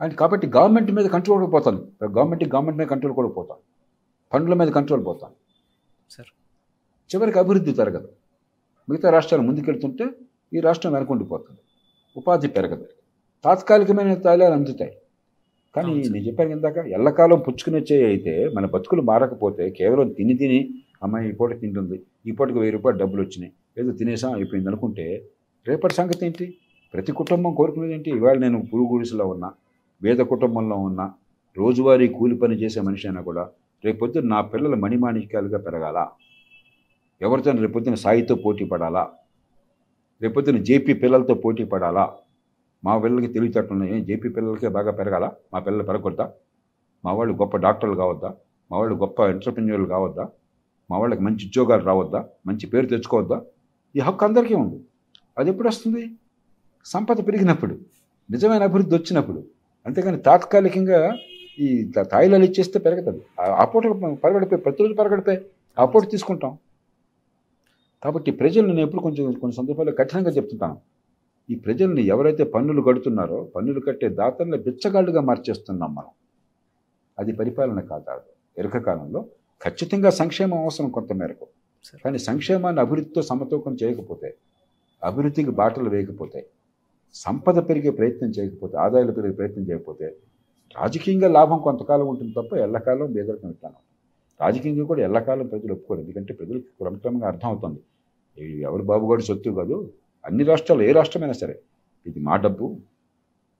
అండ్ కాబట్టి గవర్నమెంట్ మీద కంట్రోల్ కూడా పోతుంది గవర్నమెంట్ గవర్నమెంట్ మీద కంట్రోల్ కూడా పోతాం. పన్నుల మీద కంట్రోల్ పోతాం. సార్. చివరికి అభివృద్ధి జరగదు. మిగతా రాష్ట్రాలు ముందుకెళ్తుంటే ఈ రాష్ట్రం వెనకుండిపోతుంది. ఉపాధి పెరగదు. తాత్కాలికమైన తాయిలాలు అందుతాయి. కానీ. నేను చెప్పాను ఇందాక ఎల్లకాలం పుచ్చుకునే చేయి అయితే మన బతుకులు మారకపోతే కేవలం తిని తిని అమ్మాయి ఈ పూట తింటుంది ఈ పూటకు వెయ్యి రూపాయలు డబ్బులు వచ్చినాయి ఏదో తినేసాం అయిపోయింది అనుకుంటే రేపటి సంగతి ఏంటి? ప్రతి కుటుంబం కోరుకునేది ఏంటి? ఇవాళ నేను పురుగు గుడిసెలో ఉన్నా వేద కుటుంబంలో ఉన్నా రోజువారీ కూలి పని చేసే మనిషి అయినా కూడా రేపొద్దున నా పిల్లలు మణిమాణిక్యాలుగా పెరగాల? ఎవరితో రేపొద్దున సాయితో పోటీ పడాలా? రేపొద్దున జేపీ పిల్లలతో పోటీ పడాలా? మా పిల్లలకి తెలివితేటలు ఉన్నాయి? జేపీ పిల్లలకే బాగా పెరగాల? మా పిల్లలు పెరగొద్దా? మా వాళ్ళు గొప్ప డాక్టర్లు కావద్దా? మా వాళ్ళు గొప్ప ఎంటర్ప్రెన్యూర్లు కావద్దా? మా వాళ్ళకి మంచి ఉద్యోగాలు రావద్దా? మంచి పేరు తెచ్చుకోవద్దా? ఈ హక్కు అందరికీ ఉంది. అది ఎప్పుడు వస్తుంది? సంపద పెరిగినప్పుడు నిజమైన అభివృద్ధి వచ్చినప్పుడు. అంతేకాని తాత్కాలికంగా ఈ తాయిలాలు ఇచ్చేస్తే పెరగదు ఆ- ఆ పూట పరగడిపోయి ప్రతిరోజు పరగడిపోయి ఆ పూట తీసుకుంటాం. కాబట్టి ప్రజలు నేను ఎప్పుడు కొంచెం కొన్ని సందర్భాల్లో కఠినంగా చెప్తుంటాను. ఈ ప్రజల్ని ఎవరైతే పన్నులు కడుతున్నారో పన్నులు కట్టే దాతల్ని బిచ్చగాళ్ళుగా మార్చేస్తున్నాం మనం. అది పరిపాలన కాదు. దీర్ఘకాలంలో ఖచ్చితంగా సంక్షేమం అవసరం కొంత మేరకు. సార్. కానీ సంక్షేమాన్ని అభివృద్ధితో సమతూకం చేయకపోతే అభివృద్ధికి బాటలు వేయకపోతే సంపద పెరిగే ప్రయత్నం చేయకపోతే ఆదాయాలు పెరిగే ప్రయత్నం చేయకపోతే రాజకీయంగా లాభం కొంతకాలం ఉంటుంది తప్ప ఎల్లకాలం బేదరికం ఇట్లాను రాజకీయంగా కూడా ఎల్లకాలం ప్రజలు ఒప్పుకోరు. ఎందుకంటే ప్రజలకు క్రమక్రమంగా అర్థం అవుతుంది. ఇది ఎవరు బాబుగాడు సొత్తు కాదు. అన్ని రాష్ట్రాలు ఏ రాష్ట్రమైనా సరే. ఇది మా డబ్బు.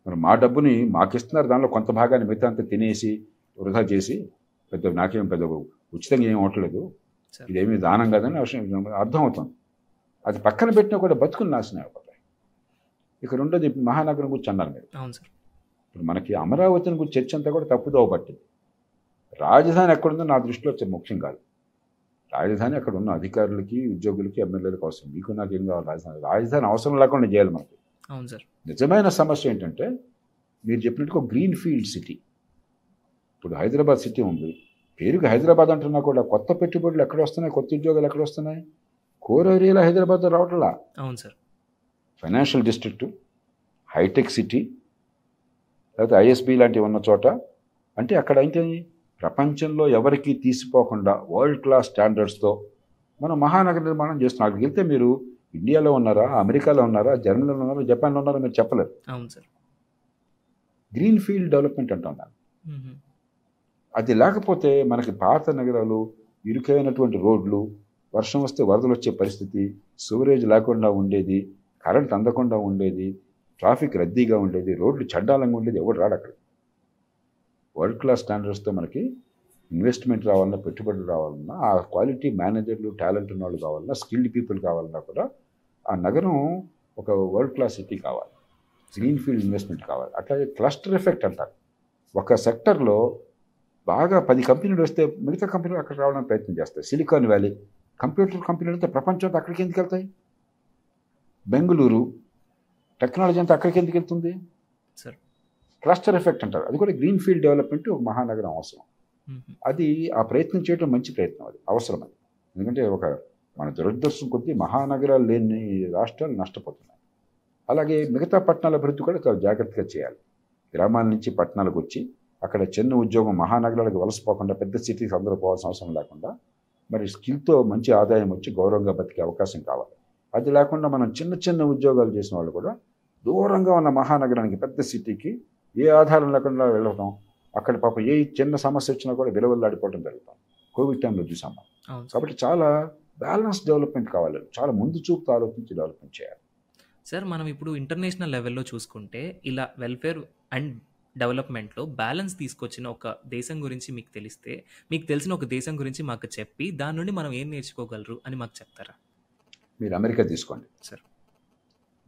మరి మా డబ్బుని మాకు ఇస్తున్నారు దానిలో కొంత భాగాన్ని మిగతా అంతా తినేసి వృధా చేసి పెద్ద నాకేం పెద్ద ఉచితంగా ఏం అవ్వట్లేదు. ఇదేమీ దానం కాదని అవసరం అర్థం అవుతుంది అది పక్కన పెట్టినా కూడా బతుకులు నాశనం అయిపోతాయి. ఇక రెండోది మహానగరం గురించి అన్నారు మీరు. ఇప్పుడు మనకి అమరావతిని గురించి చర్చ అంతా కూడా తప్పుదోవ పట్టింది. రాజధాని ఎక్కడుందో నా దృష్టిలో వచ్చే ముఖ్యం కాదు. రాజధాని అక్కడ ఉన్న అధికారులకి ఉద్యోగులకి ఎమ్మెల్యేలకు అవసరం. మీకు నాకు ఏం కావాలి? రాజధాని రాజధాని అవసరం లేకుండా చేయాలి మనకి. అవును సార్. నిజమైన సమస్య ఏంటంటే మీరు చెప్పినట్టుగా గ్రీన్ ఫీల్డ్ సిటీ. ఇప్పుడు హైదరాబాద్ సిటీ ఉంది. పేరుకి హైదరాబాద్ అంటున్నా కూడా కొత్త పెట్టుబడులు ఎక్కడ వస్తున్నాయి? కొత్త ఉద్యోగాలు ఎక్కడ వస్తున్నాయి? కోర్ ఏరియాలో హైదరాబాద్ రావట్లా? అవును sir. Financial district hitech city లేకపోతే ఐఎస్బి లాంటివి ఉన్న చోట. అంటే అక్కడ ఏంటి ప్రపంచంలో ఎవరికి తీసిపోకుండా వరల్డ్ క్లాస్ స్టాండర్డ్స్తో మనం మహానగర నిర్మాణం చేస్తున్నాం. అక్కడికి వెళ్తే మీరు ఇండియాలో ఉన్నారా అమెరికాలో ఉన్నారా జర్మనీలో ఉన్నారా జపాన్లో ఉన్నారా మీరు చెప్పలేరు. అవును సార్. గ్రీన్ ఫీల్డ్ డెవలప్మెంట్ అంటాం దాన్ని మ్మ్. అది లేకపోతే మనకి పాత నగరాలు ఇరుకైనటువంటి రోడ్లు వర్షం వస్తే వరదలు వచ్చే పరిస్థితి సివరేజ్ లేకుండా ఉండేది కరెంట్ అందకుండా ఉండేది ట్రాఫిక్ రద్దీగా ఉండేది రోడ్లు చండాలంగా ఉండేది ఎవడు రాడు అక్కడ. వరల్డ్ క్లాస్ స్టాండర్డ్స్తో మనకి ఇన్వెస్ట్మెంట్ రావాలన్నా పెట్టుబడులు రావాలన్నా ఆ క్వాలిటీ మేనేజర్లు టాలెంట్ ఉన్న వాళ్ళు కావాలన్నా స్కిల్డ్ పీపుల్ కావాలన్నా కూడా ఆ నగరం ఒక వరల్డ్ క్లాస్ సిటీ కావాలి. గ్రీన్ ఫీల్డ్ ఇన్వెస్ట్మెంట్ కావాలి. అట్లాగే క్లస్టర్ ఎఫెక్ట్ అంటారు. ఒక సెక్టర్లో బాగా పది కంపెనీలు వస్తే మిగతా కంపెనీలు అక్కడ రావడానికి ప్రయత్నం చేస్తాయి. సిలికాన్ వ్యాలీ కంప్యూటర్ కంపెనీలు అంతా ప్రపంచం అంతా అక్కడికి ఎందుకు వెళ్తాయి? బెంగళూరు టెక్నాలజీ అంతా అక్కడికి ఎందుకు వెళ్తుంది? సార్ క్లస్టర్ ఎఫెక్ట్ అంటారు. అది కూడా గ్రీన్ ఫీల్డ్ డెవలప్మెంట్ ఒక మహానగరం అవసరం. అది ఆ ప్రయత్నం చేయడం మంచి ప్రయత్నం అది. అవసరం అది. ఎందుకంటే ఒక మన దురదృష్టం కొద్దీ మహానగరాలు లేని రాష్ట్రాలు నష్టపోతున్నాయి. అలాగే మిగతా పట్టణాల అభివృద్ధి కూడా చాలా జాగ్రత్తగా చేయాలి. గ్రామాల నుంచి పట్టణాలకు వచ్చి అక్కడ చిన్న ఉద్యోగం మహానగరాలకు వలసపోకుండా పెద్ద సిటీస్ అందరూ పోవాల్సిన అవసరం లేకుండా మరి స్కిల్తో మంచి ఆదాయం వచ్చి గౌరవంగా బతికే అవకాశం కావాలి. అది లేకుండా మనం చిన్న చిన్న ఉద్యోగాలు చేసిన వాళ్ళు కూడా దూరంగా ఉన్న మహానగరానికి పెద్ద సిటీకి ఏ ఆధారం లేకుండా వెళ్ళటం అక్కడ పాప ఏ చిన్న సమస్య వచ్చినా కూడా విలువల్లాడిపోవడం జరుగుతాం. కోవిడ్ టైంలో చూసాం మనం. కాబట్టి చాలా బ్యాలెన్స్ డెవలప్మెంట్ కావాలి. చాలా ముందు చూపుతో ఆలోచించి డెవలప్మెంట్ చేయాలి. సార్ మనం ఇప్పుడు ఇంటర్నేషనల్ లెవెల్లో చూసుకుంటే ఇలా వెల్ఫేర్ అండ్ డెవలప్మెంట్లో బ్యాలెన్స్ తీసుకొచ్చిన ఒక దేశం గురించి మీకు తెలిస్తే మీకు తెలిసిన ఒక దేశం గురించి మాకు చెప్పి దాని నుండి మనం ఏం నేర్చుకోగలరు అని మాకు చెప్తారా? మీరు అమెరికా తీసుకోండి. సార్.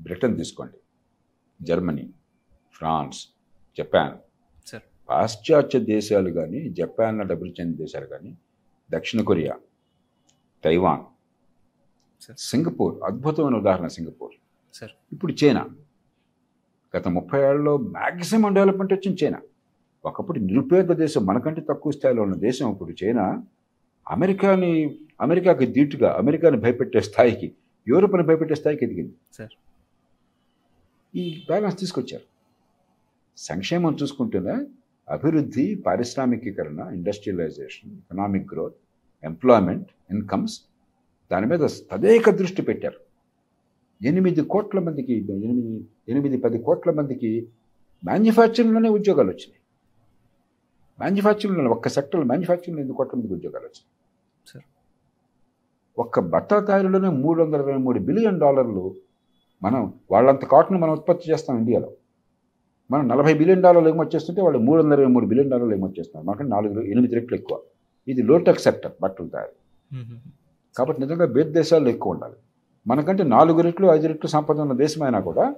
బ్రిటన్ తీసుకోండి. Germany France Japan. సార్ పాశ్చాత్య దేశాలు కానీ జపాన్ లాంటి అభివృద్ధి చెందిన దేశాలు కానీ దక్షిణ కొరియా తైవాన్ సార్ సింగపూర్ అద్భుతమైన ఉదాహరణ సింగపూర్. సార్ ఇప్పుడు చైనా. గత ముప్పై ఏళ్ళలో మ్యాక్సిమం డెవలప్మెంట్ వచ్చింది చైనా. ఒకప్పుడు నిరుపేద దేశం మనకంటే తక్కువ స్థాయిలో ఉన్న దేశం ఇప్పుడు చైనా. అమెరికాని అమెరికాకి దీటుగా అమెరికాని భయపెట్టే స్థాయికి యూరోప్ని భయపెట్టే స్థాయికి ఎదిగింది. సార్ ఈ బ్యాలెన్స్ తీసుకొచ్చారు. సంక్షేమం చూసుకుంటేనే అభివృద్ధి పారిశ్రామికీకరణ industrialisation economic growth employment incomes దాని మీద తదేక దృష్టి పెట్టారు. ఎనిమిది కోట్ల మందికి ఎనిమిది ఎనిమిది పది కోట్ల మందికి మ్యానుఫ్యాక్చరింగ్లోనే ఉద్యోగాలు వచ్చినాయి. మ్యానుఫ్యాక్చరింగ్లో ఒక్క సెక్టర్లో మ్యానుఫ్యాక్చరింగ్లో ఎనిమిది కోట్ల మందికి ఉద్యోగాలు వచ్చినాయి. సార్ ఒక్క బట్టల తయారీలోనే మూడు వందల ఇరవై మూడు బిలియన్ డాలర్లు మనం వాళ్ళంత కాటన్ మనం ఉత్పత్తి చేస్తాం ఇండియాలో. మనం నలభై బిలియన్ డాలర్లు ఎగుమతి చేస్తుంటే వాళ్ళు మూడు వందల ఇరవై మూడు బిలియన్ డాలర్లు ఎగుమతి చేస్తున్నారు మనకంటే నాలుగు ఎనిమిది రెట్లు ఎక్కువ. ఇది లోటెక్ సెక్టర్ బట్టలు తయారు. కాబట్టి నిజంగా బేద దేశాల్లో ఎక్కువ ఉండాలి. మనకంటే నాలుగు రెట్లు ఐదు రెట్లు సంపద ఉన్న దేశమైనా కూడా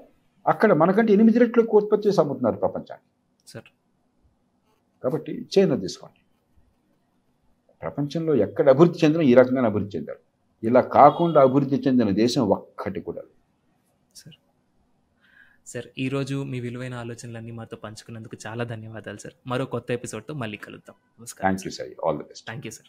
అక్కడ మనకంటే ఎనిమిది రెట్లు ఎక్కువ ఉత్పత్తి చేసి అమ్ముతున్నారు ప్రపంచానికి. సార్. కాబట్టి చైనా తీసుకోండి. ప్రపంచంలో ఎక్కడ అభివృద్ధి చెందినా ఈ రకంగా అభివృద్ధి చెందారు. ఇలా కాకుండా అభివృద్ధి చెందిన దేశం ఒక్కటి కూడా. సార్. సార్ ఈరోజు మీ విలువైన ఆలోచనలన్నీ మాతో పంచుకున్నందుకు చాలా ధన్యవాదాలు సార్. మరో కొత్త ఎపిసోడ్తో మళ్ళీ కలుద్దాం. నమస్కారం thank you sir. All the best thank you sir